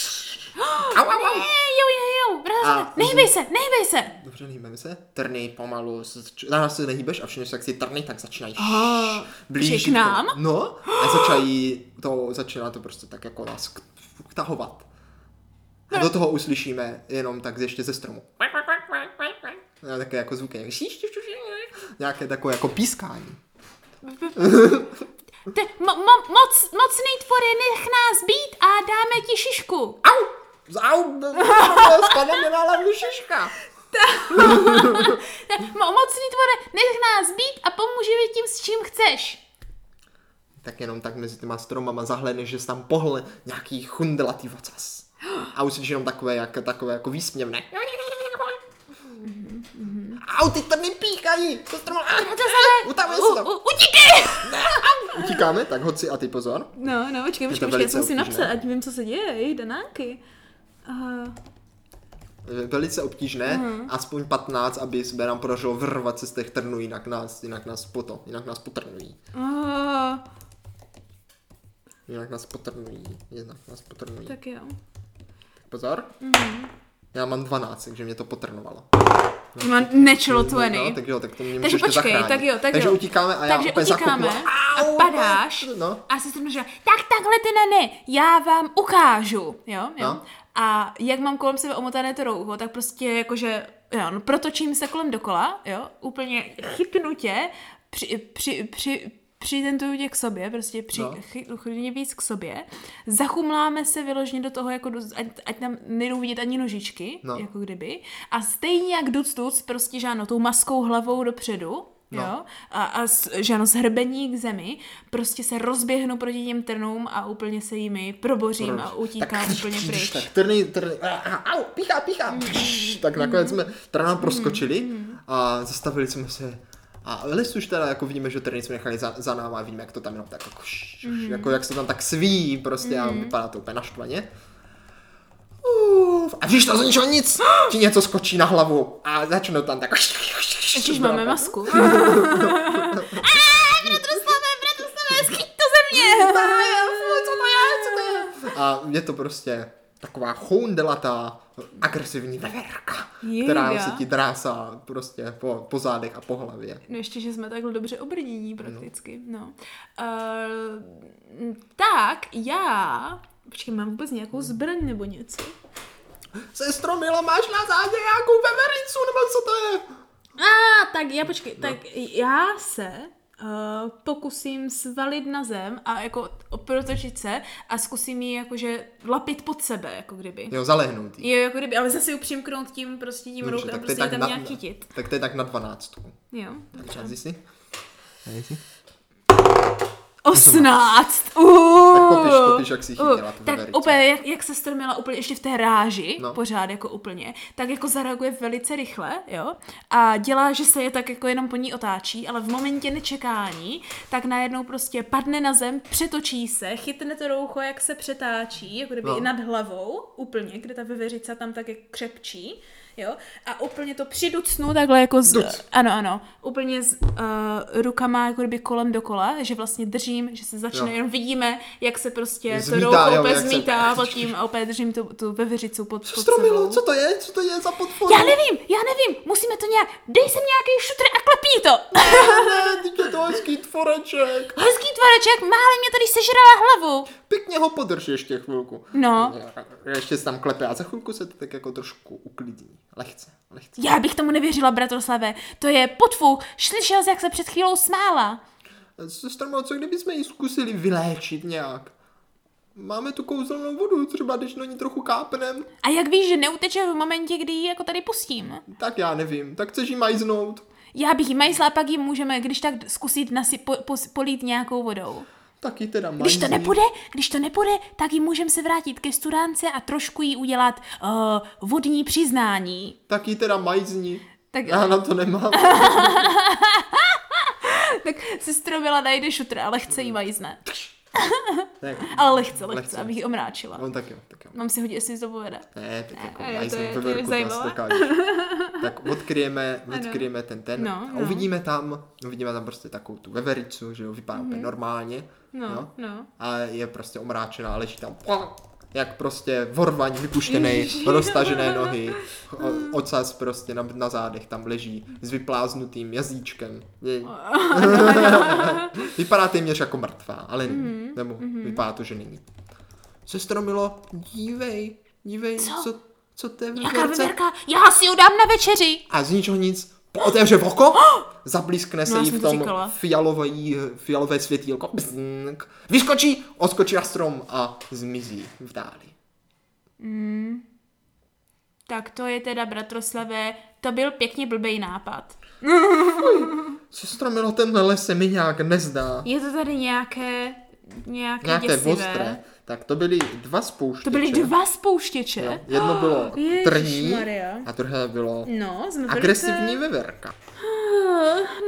Au, au, au. Ne, jo, jo, jo, bratroslavě, A- nehybej se, nehybej se. Dobře, nehýbeme se. Trny pomalu. Na nás se nehýbeš a všimneš, jak si trny, tak začínají Aha, blížit. k nám? No, a začínají to, začíná to prostě tak jako nás k- vtahovat. A do toho uslyšíme jenom tak ještě ze stromu. A Také jako zvuky, nějaké takové jako pískání. Ty, mo, mo, moc, mocný tvore, nech nás být a dáme ti šišku. Au! Au! Spadne mi na hlavu šiška. Mo, mocný tvore, nech nás být a pomůžeme tím, s čím chceš. Tak jenom tak mezi těma stromama zahledneš, že tam pohle nějaký chundelatý vocas. A uslyšíš jenom takové, jak, takové jako výsměvné. Au, ty trny píchají! To stromu... Utahuje se U, tam. u, utíkej! Utíkáme, tak hoď si a ty pozor. No, no, počkej, to počkej, počkej, já jsem si napsat, ať vím, co se děje, jej, danáky. Uh, Velice obtížné, aspoň 15, aby se nám podařilo vrvat se z těch trnů, jinak nás, jinak nás poto, jinak nás potrnují. uh, Jinak nás potrnují, jinak nás potrnují. Tak jo. Pozor. Já mám 12, takže mě to potrnovalo. Mám natural No, 20. tak jo, tak to mě Takže počkej, zachránit. tak jo, tak Takže jo. utíkáme a já Takže opět utíkáme a padáš No. a si říká, tak takhle ty ne, ne, já vám ukážu, jo, jo. No. A jak mám kolem sebe omotané to rouho, tak prostě jakože, jo, no, protočím se kolem dokola, jo, úplně chytnu tě, při, při, při, přitentuju k sobě, prostě při, No. chytnu víc k sobě, zachumláme se vyloženě do toho, jako do, ať, ať tam nejdou vidět ani nožičky, No. jako kdyby, a stejně jak duc duc, prostě žáno, tou maskou hlavou dopředu, No. Jo? A, a že ano, zhrbení k zemi, prostě se rozběhnu proti těm trnům a úplně se jimi probořím a utíkám úplně pryč. Tak trny, trny, au, píchá, píchá. Tak nakonec jsme trna proskočili a zastavili jsme se. A lis už teda jako vidíme, že trny jsme nechali za, za náma a vidíme, jak to tam jenom tak jako, š, jako jak se tam tak sví prostě a vypadá to úplně naštvaně. Uf, a když to z ničeho nic, ti něco skočí na hlavu a začnou tam tak Když máme masku. Bratroslave, bratroslave, schyť to ze mě! co to je, co to je? A je to prostě taková choundelatá, agresivní veverka, Jejda. která se ti drásá prostě po, po zádech a po hlavě. No ještě, že jsme takhle dobře obrnění prakticky, no. Uh, tak, já... Počkej, mám vůbec nějakou zbraň nebo něco? Sestro Milo, máš na zádě nějakou vevericu, nebo co to je? A, ah, tak já počkej, no. tak já se uh, pokusím svalit na zem a jako protočit se a zkusím ji jakože lapit pod sebe, jako kdyby. Jo, zalehnutý. Jo, jako kdyby, ale zase ji přimknout tím prostě tím rukou a prostě tam nějak chytit. tak to je tak na dvanáctku. Jo. Tak čas si. Dej si. 18! Tak kopiš, kopiš, jak si chytila tu Tak úplně, jak, jak se strmila úplně ještě v té ráži, No. no. pořád jako úplně, tak jako zareaguje velice rychle, jo, a dělá, že se je tak jako jenom po ní otáčí, ale v momentě nečekání, tak najednou prostě padne na zem, přetočí se, chytne to roucho, jak se přetáčí, jako kdyby No. no. i nad hlavou, úplně, kde ta veveřica tam tak jak křepčí, jo, a úplně to přiducnu takhle jako z, Duc. ano, ano, úplně s uh, rukama jako kdyby kolem dokola, že vlastně držím, že se začne, Jo. jenom vidíme, jak se prostě to roucho se- zmítá tím a opět držím tu, tu veveřicu pod, pod Sestro Milo, sebou. co to je? Co to je za podporu? Já nevím, já nevím, musíme to nějak, dej sem nějaký šutr a klepí to. Ne, je to hezký tvoreček. Hezký tvareček, málem mě tady sežrala hlavu. Pěkně ho podrž ještě chvilku. No, Ještě se tam klepe a za chvilku se to tak jako trošku uklidní. Lehce, lehce. já bych tomu nevěřila, bratroslave, to je potfu, slyšel jsi, jak se před chvílou smála. Sestro, co kdybychom ji zkusili vyléčit nějak? Máme tu kouzelnou vodu, třeba když na ní trochu kápnem. A jak víš, že neuteče v momentě, kdy ji jako tady pustím? Tak já nevím, tak chceš jí majznout? Já bych ji majzla pak ji můžeme, když tak zkusit nasi, po, po, polít nějakou vodou. Tak ji teda. Když to nepůjde, když to nepůjde, tak ji můžeme se vrátit ke studánce a trošku jí udělat uh, vodní přiznání. Tak ji teda majzni. Tak, Já na to nemám. tak sestra byla najde šutr, ale chce jí majzne. ne, Ale lehce, lehce, Lehce. abych ji omráčila. no tak jo, tak jo. Mám si hodit, jestli to povede. Ne, tak jako Ne, to majznout je- to je to asi zajímavé. Tak odkryjeme, odkryjeme ten ten No, a no. uvidíme tam, uvidíme tam prostě takovou tu vevericu, že jo, vypadá úplně normálně. No, jo. no. A je prostě omráčená a leží tam jak prostě vorvaň vypuštěný, roztažené nohy, ocas prostě na, na zádech tam leží s vypláznutým jazyčkem. Vypadá téměř jako mrtvá, ale není. Mhm, Nebo vypadá to, že není. Sestro Milo, dívej, dívej, Co? co, co to je ve Jaká veverka? Já si ji dám na večeři. A z ničeho nic otevře oko, zablískne se No, já jí v to tom fialový, fialové světýlko. Bzink. Vyskočí, odskočí na strom a zmizí v dáli. Tak to je teda, bratroslavé, to byl pěkně blbej nápad. Sestro Milo, tenhle les se mi nějak nezdá. Je to tady nějaké, nějaké, Nějaké děsivé. ostré. Tak to byly dva spouštěče. To byly dva spouštěče. Jo, Jedno bylo trní Ježišmarja. a druhé bylo No, agresivní velice... veverka.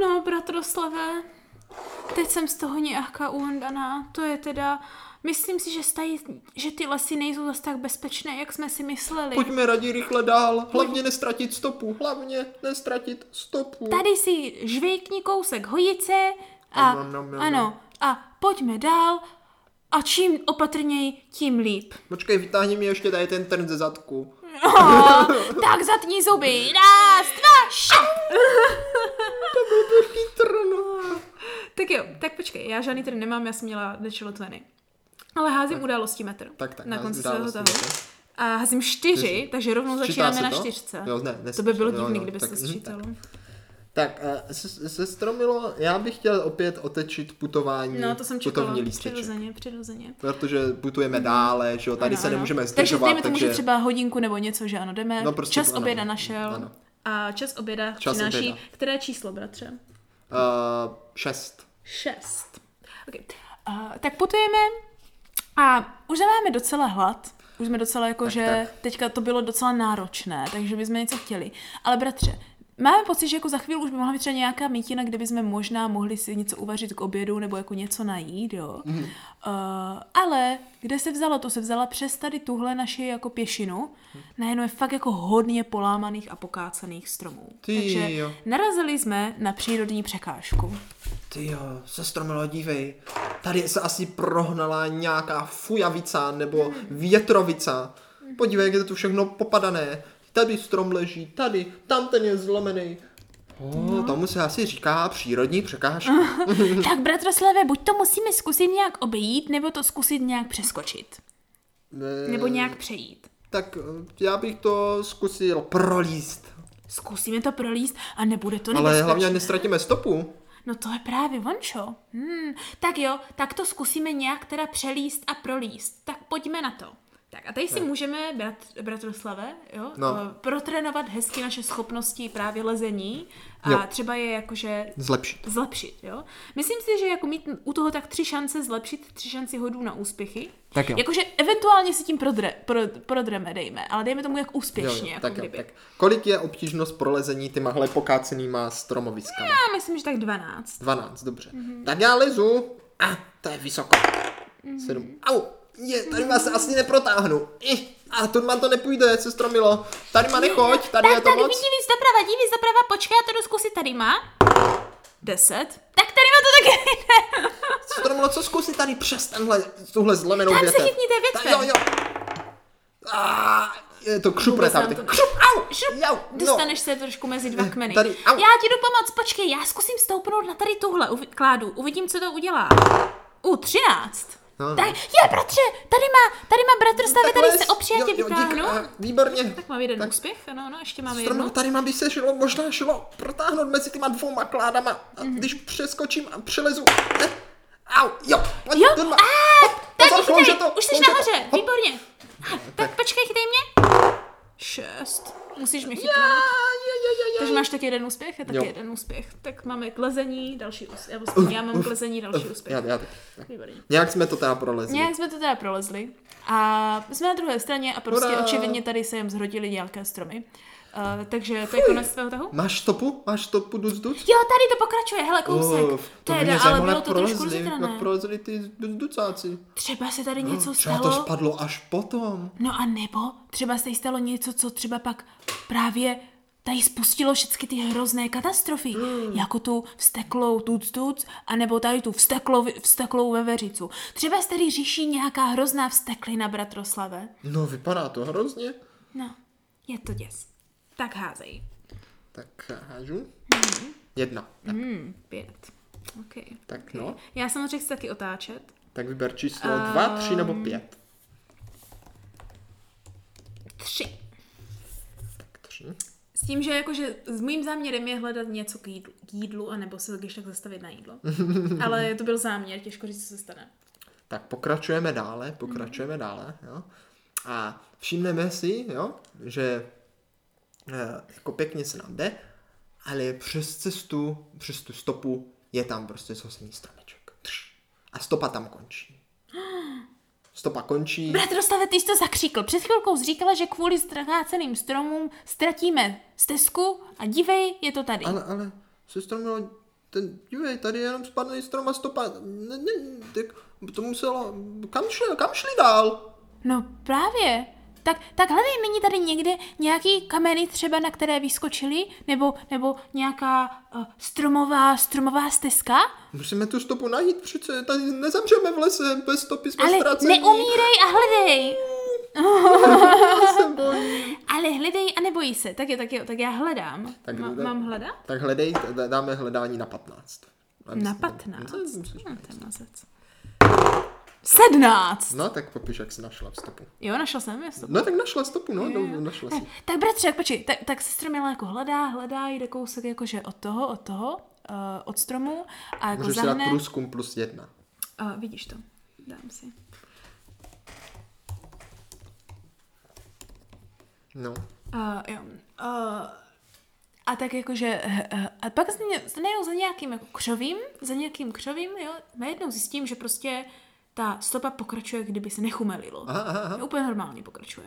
No, bratroslavé, teď jsem z toho nějaká uhandaná. To je teda... Myslím si, že, stají, že ty lesy nejsou zase tak bezpečné, jak jsme si mysleli. Pojďme raději rychle dál. Hlavně nestratit stopu. Hlavně nestratit stopu. Tady si žvejkni kousek hojice a Ano, ano, ano. ano, a pojďme dál a čím opatrněji, tím líp. Počkej, vytáhni mi ještě tady ten trn ze zadku. Oh, tak zatní zuby. Raz, dva, šup. Trn. Tak jo, tak počkej, já žádný tady nemám, já jsem měla dečelo tleny. Ale házím události metr. Tak, tak, Na konci svého tahu. metr. A házím čtyři, takže rovnou začínáme na to? čtyřce. Jo, ne, to by bylo divný, kdyby tak, se mhm, sčítalo. Tak, eh, se- sestro Milo, já bych chtěl opět otečit putování No, to jsem čekala. Přirozeně, přirozeně. Protože putujeme dále, že jo, tady Ano, se ano. nemůžeme Takže zdržovat, dejme tomu, že takže třeba hodinku nebo něco, že ano, jdeme. No, prostě čas ano, oběda ano. našel. Ano. A čas oběda Čas přináší, oběda. které číslo, bratře? uh, šest. Šest. Okay. Uh, tak putujeme a už máme docela hlad. Už jsme docela jako, Tak, že tak. teďka to bylo docela náročné, takže bychom něco chtěli. Ale bratře, máme pocit, že jako za chvíli už by mohla být třeba nějaká mítina, kde bychom možná mohli si něco uvařit k obědu nebo jako něco najít, jo. Mhm. Mm. Uh, ale kde se vzalo? To se vzala přes tady tuhle naši jako pěšinu. Najednou je fakt jako hodně polámaných a pokácaných stromů. Ty takže jo. narazili jsme na přírodní překážku. Ty jo, sestro Milo, dívej, tady se asi prohnala nějaká fujavica nebo větrovica. Podívej, jak je to tu všechno popadané. Tady strom leží, tady, tam ten je zlomený. Oh, no. tomu se asi říká přírodní překážka. tak bratroslave, buď to musíme zkusit nějak obejít, nebo to zkusit nějak přeskočit. Ne, Nebo nějak přejít. Tak eh, já bych to zkusil prolíst. Zkusíme to prolíst a nebude to Ale nebezpečné. hlavně nestratíme stopu. No to je právě vončo. Hmm. Tak jo, tak to zkusíme nějak teda přelíst a prolíst. Tak pojďme na to. Tak a tady si můžeme, brat, bratroslave, jo, No. eh, protrénovat hezky naše schopnosti právě lezení a Jo. třeba je jakože Zlepšit. zlepšit, jo. Myslím si, že jako mít u toho tak tři šance zlepšit, tři šanci hodů na úspěchy. Tak jo. Jakože eventuálně si tím prodre, pro, prodreme, dejme, ale dejme tomu jak Jo, úspěšně, jo, jako tak, jo, tak. Kolik je obtížnost prolezení tymahle pokácenýma stromoviskama? Já myslím, že tak 12. 12, dobře. Mhm. Tak já lezu. A, to je vysoko. Sedm. Au, je, tady vás asi neprotáhnu. Ih, a tu mám to nepůjde, sestro Milo. Tady má nechoď, tady je tak, to tak, moc. víc doprava, dí víc doprava, počkej, já to jdu zkusit, tady má. 10. Tak tady má to taky nejde. Sestro Milo, co zkusit tady přes tenhle, tuhle zlomenou Tam se větev? chytni té větve. Jo, jo. A, je to křupne tam. to- Křup, au, Šup, jau, no. Dostaneš se trošku mezi dva kmeny. Tady, au. já ti jdu pomoct, počkej, já zkusím stoupnout na tady tuhle kládu, uvidím, co to udělá. U, 13. No, no. Tak, je, bratře, tady má, tady má bratr stavě, tady se opři, já tě jo, jo, vytáhnu. a, Výborně. Tak mám jeden úspěch, ano, no, ještě máme Stromo, jednu. tady mám by se šlo, možná šlo protáhnout mezi těma dvouma kládama. A Mhm. když přeskočím a přelezu. Ne? Au, jo, pojď, Jo, a, Hop, tak pozor, chytej, klouže to, už jsi nahoře, výborně. Tak počkej, chytej mě. Šest. Musíš mě chytnout. Ja, ja, ja, ja, Takže máš taky jeden úspěch, je taky Jo. jeden úspěch. Tak máme klezení, další úspěch. Já, vlastně, já mám klezení, další úspěch. Já, já. Výborně. Nějak jsme to teda prolezli. Nějak jsme to teda prolezli. A jsme na druhé straně a prostě Hurá! očividně tady se jim zhrodily nějaké stromy. Uh, takže to je konec tvého tahu? Máš stopu? Máš stopu duc duc? Jo, tady to pokračuje, hele kousek. Uf, to Teda, ale bylo to trošku prolezli, rozetrané. jak prolezli ty duc ducáci. Třeba se tady něco Třeba stalo. to spadlo až potom. No a nebo třeba se jí stalo něco, co třeba pak právě tady spustilo všechny ty hrozné katastrofy, jako tu vsteklou tuc tuc, anebo tady tu vsteklou, vsteklou veveřicu. Třeba se tady říší nějaká hrozná vsteklina, bratroslave. No, vypadá to hrozně. No, je to děs. Tak házej. Tak hážu. Jedna. Tak, Hmm, pět. Okay. tak no. Já samozřejmě chci taky otáčet. Tak vyber číslo dva, tři nebo pět. Tři. Tak tři. S tím, že jakože s mým záměrem je hledat něco k jídlu, k jídlu anebo se když tak zastavit na jídlo. Ale to byl záměr, těžko říct, co se stane. Tak pokračujeme dále, pokračujeme dále, jo. A všimneme si, jo, že jako pěkně se nám jde, ale přes cestu, přes tu stopu je tam prostě sousední stromeček. A stopa tam končí. Stopa končí. Bratroslave, ty jsi to zakříkl. Před chvilkou říkala, že kvůli ztráceným stromům ztratíme stezku a dívej, je to tady. Ale, ale, sestro Milo, ten, dívej, tady je jenom spadný strom a stopa, ne, ne, tak to muselo, kam šli, kam šli dál? No právě. Tak, tak hledej, není tady někde nějaký kameny třeba, na které vyskočili? Nebo, nebo nějaká uh, stromová, stromová stezka? Musíme tu stopu najít, přece tady nezemřeme v lese, bez stopy jsme Ale ztraceni. neumírej a hledej. Ale hledej a nebojí se. Tak jo, tak jo, tak já hledám. Tak hledej. mám hledat? Tak hledej, dáme hledání na 15. A Na myslím- 15. Co myslíš? No, ten mazec. 17. No, tak popiš, jak jsi našla v stopu. Jo, našel jsem je No, tak našla stopu, no, no našla si. Tak bratře, počkej, tak, tak sestra Mila jako hledá, hledá, jde kousek jakože od toho, od toho, uh, od stromu a jako Můžeš si dát zahne... průzkum plus jedna. Uh, vidíš to, dám si. No. Uh, jo. Uh, a tak jakože, uh, a pak najednou za nějakým jako křovím, za nějakým křovím, jo, najednou zjistím, že prostě ta stopa pokračuje, kdyby se nechumelilo. Aha, aha, úplně normálně pokračuje.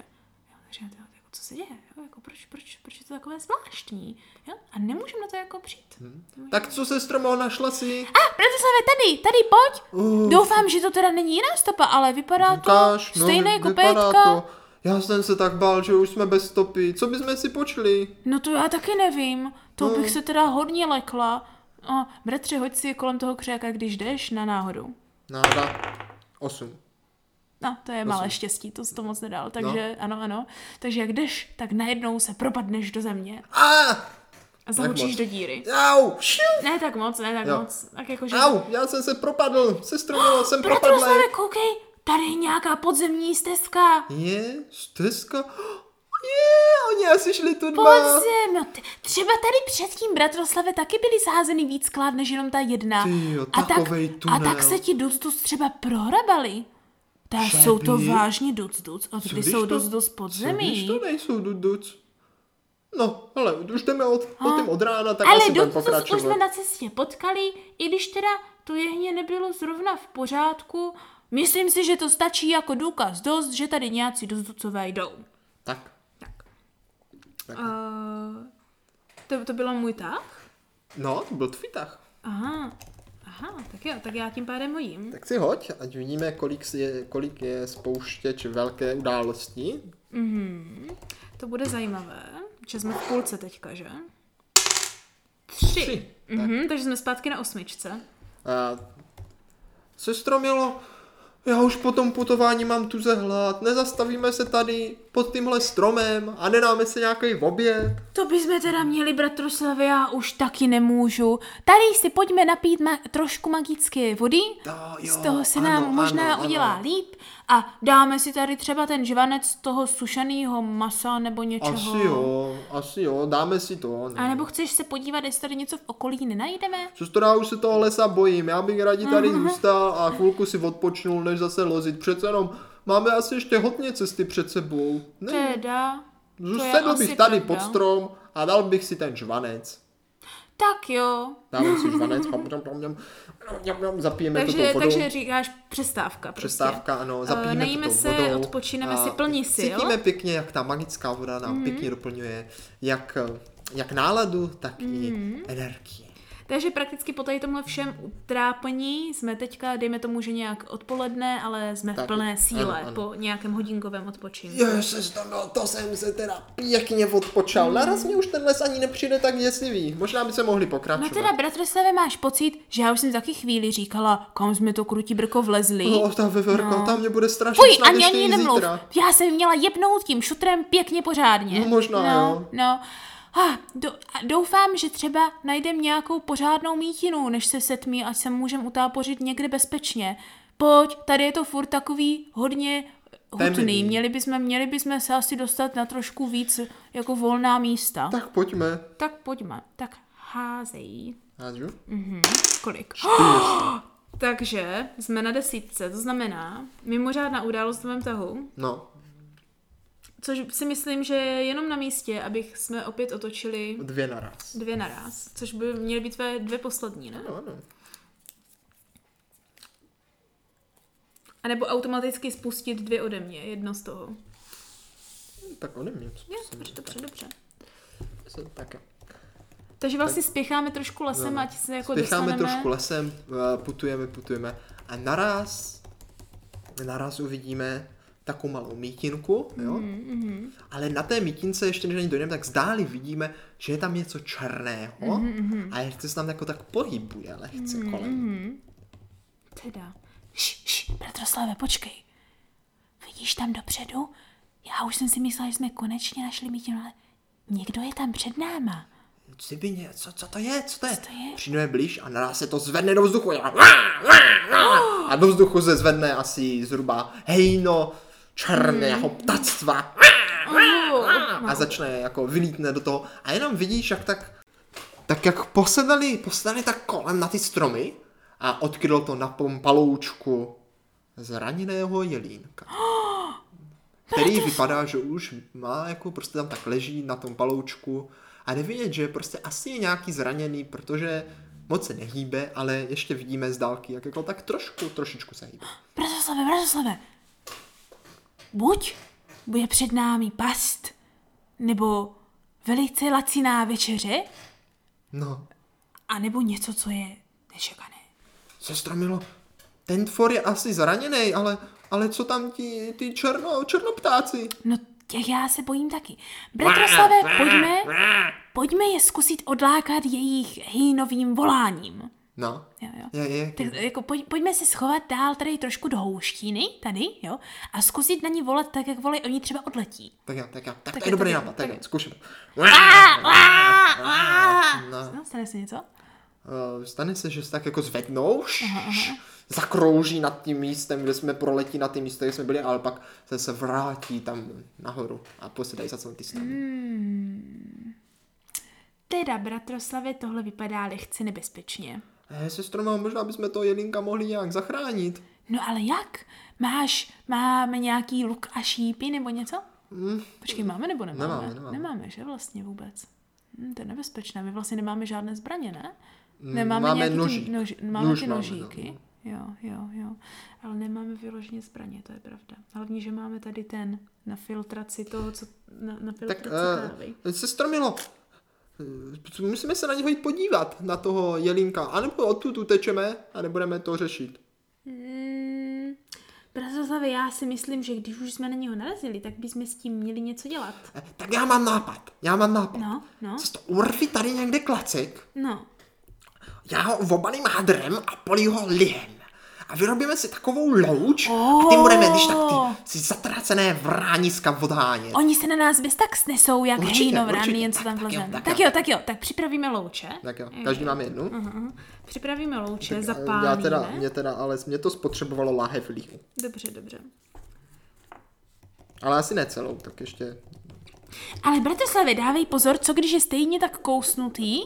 Jo, takže to, jako, co se děje? Jo, jako, proč, proč, proč je to takové zvláštní? Jo? A nemůžem na to jako přijít. Hmm. Tak co se stromo našla si? A, Bratislave, tady, tady, pojď! Uh. Doufám, že to teda není jiná stopa, ale vypadá to no, stejné jako pétka. to. Já jsem se tak bál, že už jsme bez stopy. Co bychom si počli? No to já taky nevím. To No. bych se teda hodně lekla. A bratře, hoď si kolem toho křáka, když jdeš na náhodu. Náda. Osm. No, to je malé štěstí, to se to moc nedal. Takže ano, ano. Takže jak jdeš, tak najednou se propadneš do země A! a zahučíš do díry. Au! Ne tak moc, ne tak Jo. moc. Tak jakože... Au! Já jsem se propadl. Sestro Milo, jsem propadl. Bratroslave, koukej, tady je nějaká podzemní stezka. Je? Stezka? Je, oni asi šli tu dva. Podzem, no t- třeba tady předtím, bratroslave, taky byly sázeny víc sklád, než jenom ta jedna. Ty jo, a, tak, takovej a tunel. tak se ti duc duc třeba prohrabali. Ta jsou to vážně duc duc, od když jsou duc duc Co když podzemí. to nejsou duduc? No, ale už jdeme od, potom od rána, tak Ale asi budeme duc duc už pokračovat. jsme na cestě potkali, i když teda to jehně nebylo zrovna v pořádku. Myslím si, že to stačí jako důkaz dost, že tady nějací duc ducové jdou. Tak, Tak. Tak. Uh, to, to bylo můj tah? no, to byl tvůj tah. Aha, aha, tak jo, tak já tím pádem hodím. Tak si hoď, ať vidíme, kolik je, kolik je spouštěč velké události. To bude zajímavé, že jsme v půlce teďka, že? Tři. Tři. Mhm, takže jsme zpátky na osmičce. A sestro Milo, já už po tom putování mám tuze hlad, nezastavíme se tady pod tímhle stromem a nedáme se nějaký oběd. To bychom teda měli, bratroslavy, já už taky nemůžu. Tady si pojďme napít ma- trošku magické vody, To jo, z toho se ano, nám ano, možná ano. udělá líp a dáme si tady třeba ten žvanec toho sušeného masa nebo něčeho. Asi jo, asi jo, dáme si to. A nebo chceš se podívat, jestli tady něco v okolí nenajdeme? Sestro, já už se toho lesa bojím, já bych raději tady zůstal a chvilku si odpočnul, než zase lozit. Přece jenom máme asi ještě hodně cesty před sebou. Ne, Teda, sedl bych tady pravda. pod strom a dal bych si ten žvanec. Tak jo. Dávám si žvanec, zapijeme to Takže, tou vodou. takže říkáš přestávka. Prostě. Přestávka, ano, Eh, zapijeme najíme to tou se, vodou. odpočineme a si plní sil. Mhm. Cítíme pěkně, jak ta magická voda nám pěkně doplňuje jak, jak náladu, tak i Mhm. energii. Takže prakticky po tady tomhle všem utrápení jsme teďka, dejme tomu, že nějak odpoledne, ale jsme Tak, v plné síle ano, ano. po nějakém hodinkovém odpočinku. Ježiš, to, no, to jsem se teda pěkně odpočal. Naraz mi už ten les ani nepřijde tak děsivý. Možná by se mohli No pokračovat. teda, bratrslave, máš pocit, že já už jsem taky chvíli říkala, kam jsme to krutí brko vlezli. No, ta veverka, No. tam mě bude strašně Fuj, snad ani ani nemluv. zítra. Já jsem měla jebnout tím šutrem pěkně pořádně. No, možná, no, jo. No, Ah, do, doufám, že třeba najdem nějakou pořádnou mítinu, než se setmí, ať se můžem utápořit někde bezpečně. Pojď, tady je to furt takový hodně hutný. Temný. Měli bychom, měli bychom se asi dostat na trošku víc jako volná místa. Tak pojďme. Tak pojďme. Tak házej. Hážu? Kolik? Takže jsme na desítce, to znamená mimořádná událost v mém tahu, No, což si myslím, že je jenom na místě, abych jsme opět otočili dvě naraz. dvě naraz, což by měly být tvé dvě poslední, ne? No, ano. A nebo automaticky spustit dvě ode mě, jedno z toho. Tak ode mě. Jo, dobře, dobře, dobře. Tak. Takže vlastně spěcháme trošku lesem, No, no. ať se jako Spěcháme dostaneme. trošku lesem, eh, putujeme, putujeme a naraz, naraz uvidíme takovou malou mítinku, jo? Mhm, Ale na té mítince, ještě než na ní dojdeme, tak zdáli vidíme, že je tam něco černého Mhm, a ještě se tam jako tak pohybuje lehce kolem. Teda. Š, š, bratroslave, počkej. Vidíš tam dopředu? Já už jsem si myslela, že jsme konečně našli mítinu, ale někdo je tam před náma. Cibině, co, co to je, co to je? to je? Přijdeme blíž a naraz se to zvedne do vzduchu. A, a do vzduchu se zvedne asi zhruba hejno černého ptactva. A začne jako vylítne do toho. A jenom vidíš, jak tak, tak jak posedali, posedali tak kolem na ty stromy a odkrylo to na paloučku zraněného jelínka. Který vypadá, že už má jako prostě tam tak leží na tom paloučku a nevidět, že prostě asi je nějaký zraněný, protože moc se nehýbe, ale ještě vidíme z dálky, jak jako tak trošku, trošičku se hýbe. Bratroslave, bratroslave. Buď bude před námi past, nebo velice laciná večeře, No, a nebo něco, co je nečekané. sestra Milo, ten tvor je asi zraněný, ale, ale co tam ti, ty černo, černoptáci? No, těch já se bojím taky. Bratroslave, pojďme, pojďme je zkusit odlákat jejich hýnovým voláním. No, Jo, jo. je, je, Tak jako pojď, pojďme se schovat dál tady trošku do houštiny, tady, jo, a zkusit na ní volat tak, jak volají, oni třeba odletí. tak jo, tak jo, tak, Tak to je dobrý nápad, tak jo, zkusím. No. No, stane se něco? Uh, stane se, že se tak jako zvednou, zakrouží nad tím místem, kde jsme proletí na tím místě, kde jsme byli, ale pak se, se vrátí tam nahoru a posedají za celý ty. Hmm. Teda, bratroslavě, tohle vypadá lehce nebezpečně. Eh, sestro, mám, možná bychom toho jelínka mohli nějak zachránit. No ale jak? Máš, máme nějaký luk a šípy nebo něco? Počkej, máme nebo nemáme? Nemáme, nemáme. nemáme že vlastně vůbec? Hm, to je nebezpečné, my vlastně nemáme žádné zbraně, ne? Mm, máme nějaký ty nožík. Nož, máme Nůž ty máme, nožíky. Jo, jo, jo. Ale nemáme vyloženě zbraně, to je pravda. Hlavně, že máme tady ten na filtraci toho, co na, na Tak, filtraci uh, sestro Milo, musíme se na něho jít podívat, na toho jelínka, anebo odtud utečeme a nebudeme to řešit. Mm, Brazoslave, já si myslím, že když už jsme na něho narazili, tak bychom s tím měli něco dělat. Eh, Tak já mám nápad, já mám nápad. No, no, Cesto, urvi tady někde klacek, no. já ho obalím hadrem a polí ho lihem. A vyrobíme si takovou louč a ty budeme, když tak ty si zatracené vrániska odhánět. Oni se na nás bez tak snesou, jak Určitě, hejnovrany, určitě. jen co Tak, tam tak jo, vlezem. tak Tak jo. tak jo, tak připravíme louče. Tak jo, každý máme jednu. Mhm. Připravíme louče, Já zapálíme. teda, mě teda, ale mě to spotřebovalo láhev lihu. Dobře, dobře. Ale asi ne celou, tak ještě... Ale Bratislave, dávej pozor, co když je stejně tak kousnutý,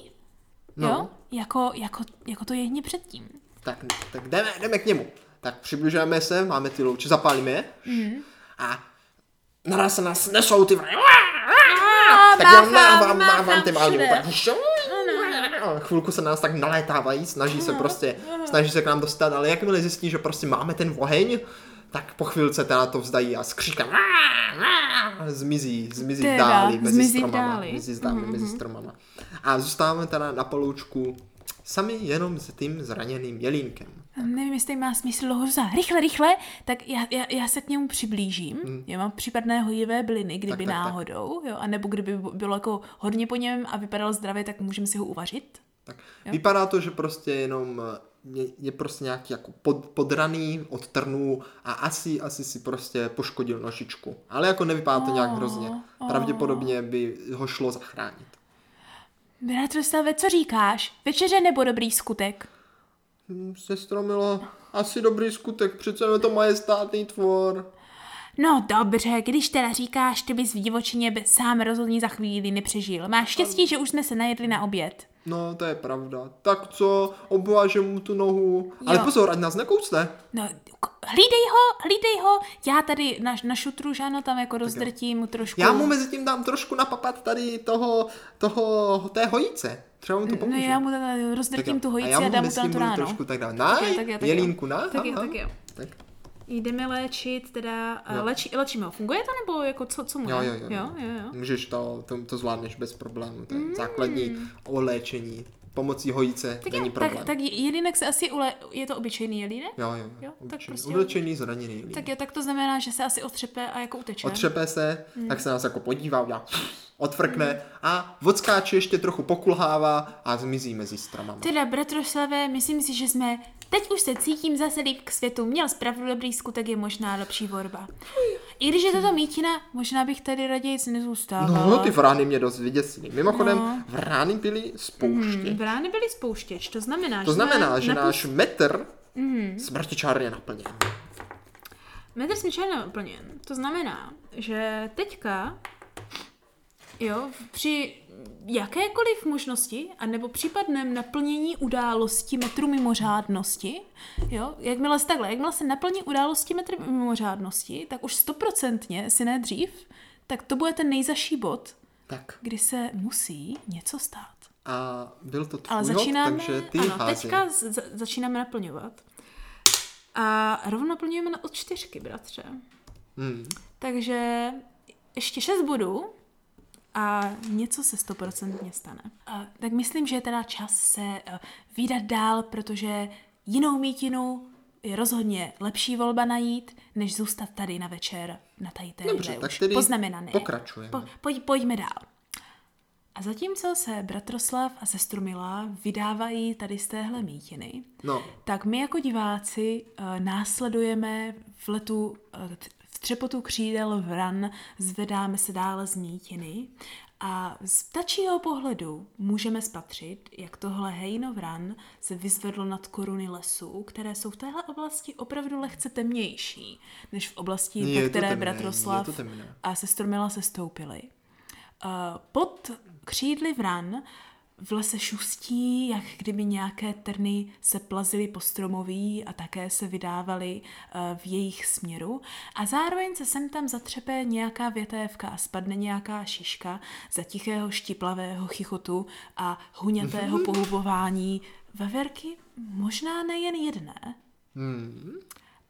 No. jo? Jako, jako, jako to jehně předtím. Tak, tak jdeme, jdeme k němu. Tak přibližujeme se, máme ty louče, zapálíme je. Mhm. A naraz se nás nesou ty vrany. A, Tak já mávám, mávám, ty. A chvilku se nás tak nalétávají, snaží se prostě, snaží se k nám dostat, ale jakmile zjistí, že prostě máme ten oheň, tak po chvilce teda to vzdají a s kříkem zmizí, zmizí Teda, dáli, mezi zmizí stromama, dáli. mezi, zdáli, mezi stromama. A zůstáváme teda na paloučku sami jenom s tím zraněným jelínkem. Nevím, jestli má smysl hoza. Rychle, rychle, tak já, já, já se k němu přiblížím. Hmm. Já mám případné hojivé byliny, kdyby Tak, tak, tak. náhodou, jo, a nebo kdyby bylo jako hodně po něm a vypadal zdravě, tak můžeme si ho uvařit. Tak vypadá to, že prostě jenom eh, je, je prostě nějaký jako pod, podraný od trnů a asi, asi si prostě poškodil nožičku. Ale jako nevypadá to nějak hrozně. Pravděpodobně by ho šlo zachránit. Bratrostave, co říkáš? Večeře nebo dobrý skutek? Hm, Sestro Milo, asi dobrý skutek, přece je to majestátný tvor. No dobře, když teda říkáš, ty bys v divočině by sám rozhodně za chvíli nepřežil. Máš štěstí, že už jsme se najedli na oběd. No, to je pravda. Tak co, obvážem mu tu nohu. Ale Jo. pozor, ať nás nekousne. No, hlídej ho, hlídej ho. Já tady na, na šutru, že ano, tam jako rozdrtím mu trošku. Já mu mezi tím dám trošku napapat tady toho, toho, té hojíce. Třeba mu to No pomůže. já mu tady rozdrtím tu hojíci já a dám mu tam tu ráno. trošku tak dát. Na, Tak jo, tak jo, tak jelínku, na. Tak jo, tak jo. Tak. Jdeme léčit, teda Jo. léči, léčíme ho. Funguje to nebo jako co, co mu Jo, jo, jo. jo, jo, jo. Můžeš to, to, to zvládneš bez problémů. To je Mm. základní oléčení. Pomocí hojíce Tak, není je, problém. tak, tak jelínek se asi ule... Je to obyčejný jelínek? Jo, jo, Jo, jo. tak Obyčejný, prostě- Ulečený, zraněný jelínek. Tak jo, tak to znamená, že se asi otřepe a jako uteče. Otřepe se, Mm. tak se nás jako podívá, udělá odfrkne a odskáče ještě trochu pokulhává a zmizí mezi stramama. Teda, bratroslave, myslím si, že jsme... Teď už se cítím zase líp k světu. Měl zpravdu dobrý skutek, je možná lepší vorba. I když je toto mítina, možná bych tady raději nezůstávala. No, ty vrány mě dost vyděsily. Mimochodem, No. vrány byly spouště. Hmm, Brány byly spouštěč, to znamená, To že znamená, že napus- náš metr Mhm. smrtičár je naplněn. Metr smyčel naplněn. To znamená, že teďka, jo, při jakékoliv možnosti, anebo případném naplnění události metru mimořádnosti, jo, jakmile se takhle, jakmile se naplní události metru mimořádnosti, tak už stoprocentně, si ne dřív, tak to bude ten nejzaší bod, Tak kdy se musí něco stát. a byl to tvůj Ale hod, začínáme, takže ty ano, teďka za- začínáme naplňovat. A rovno naplňujeme na od čtyřky, bratře. Hmm. Takže ještě šest bodů a něco se stoprocentně stane. A, tak myslím, že je teda čas se uh, výdat dál, protože jinou mítinu je rozhodně lepší volba najít, než zůstat tady na večer na tady té Dobře, tak už tedy poznamenané. pokračujeme. Po, pojď, pojďme dál. A zatímco se Bratroslav a sestru Milá vydávají tady z téhle mítiny, No, tak my jako diváci uh, následujeme v letu uh, v třepotu křídel vran, zvedáme se dále z mítiny a z ptačího pohledu můžeme spatřit, jak tohle hejno vran se vyzvedlo nad koruny lesů, které jsou v téhle oblasti opravdu lehce temnější, než v oblasti, Je které temné, Bratroslav a sestromila se stoupili. Uh, pod křídly vran v lese šustí, jak kdyby nějaké trny se plazily po stromoví a také se vydávaly uh, v jejich směru. A zároveň se sem tam zatřepe nějaká větévka a spadne nějaká šiška za tichého štiplavého chichotu a huňatého pohubování veverky, možná nejen jedné. hmm.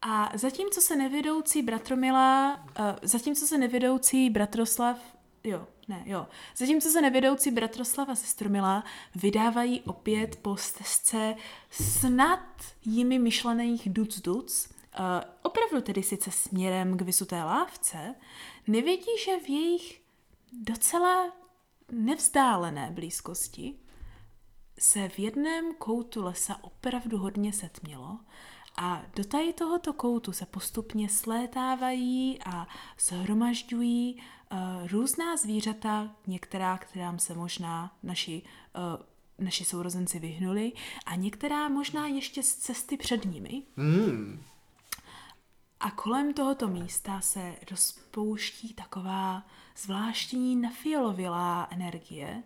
A zatímco se nevědoucí bratromila, uh, zatímco se nevědoucí bratroslav, jo, ne, jo, zatímco se nevědoucí bratroslav a sestromila vydávají opět po stezce snad jimi myšlených duc duc, uh, opravdu tedy sice směrem k vysuté lávce, nevědí, že v jejich docela nevzdálené blízkosti se v jednom koutu lesa opravdu hodně setmělo a do tady tohoto koutu se postupně slétávají a shromažďují uh, různá zvířata, některá, kterým se možná naši, uh, naši sourozenci vyhnuli a některá možná ještě z cesty před nimi. Hmm. A kolem tohoto místa se rozpouští taková zvláštní nafiolovilá energie,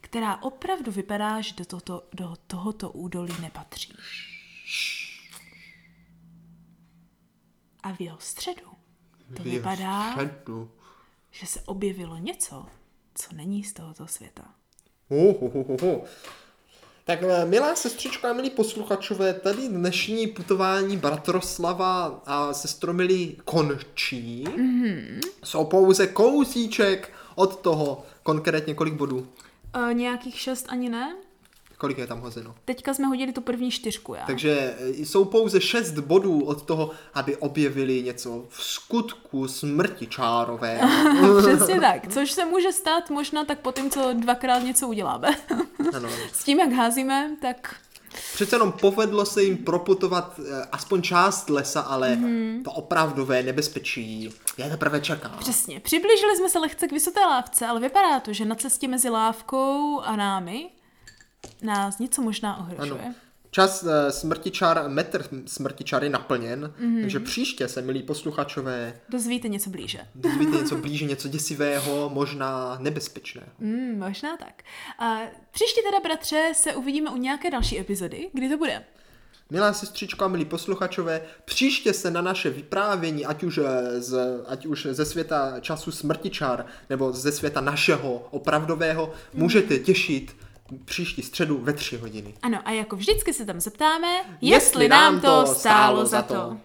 která opravdu vypadá, že do tohoto, do tohoto údolí nepatří. A v jeho středu to jeho vypadá, středu. že se objevilo něco, co není z tohoto světa. Ho. Tak eh, milá sestřičko a milí posluchačové, tady dnešní putování Bratroslava a sestromilí končí. Mm-hmm. Jsou pouze kousíček od toho, konkrétně kolik bodů? E, nějakých šest ani ne? Kolik je tam hozeno? Teďka jsme hodili tu první čtyřku, já. Takže e, jsou pouze šest bodů od toho, aby objevili něco v skutku smrti čárové. Přesně tak, což se může stát možná tak po tím, co dvakrát něco uděláme. ano. S tím, jak házíme, tak Přece jenom povedlo se jim proputovat eh, aspoň část lesa, ale Mhm. mm-hmm. to opravdové nebezpečí je teprve čeká. Přesně. Přiblížili jsme se lehce k vysoké lávce, ale vypadá to, že na cestě mezi lávkou a námi nás něco možná ohrožuje. Ano. Čas uh, smrtičar, metr smrtičar je naplněn, Mhm. mm-hmm. takže příště se, milí posluchačové, Dozvíte něco blíže. dozvíte něco blíže, něco děsivého, možná nebezpečného. Mm, možná tak. A příště teda, bratře, se uvidíme u nějaké další epizody. Kdy to bude? Milá sestřičko a milí posluchačové, příště se na naše vyprávění, ať už, eh, z, ať už ze světa času smrtičar, nebo ze světa našeho opravdového, můžete těšit příští středu ve tři hodiny. Ano, a jako vždycky se tam zeptáme, jestli, jestli nám to stálo za to.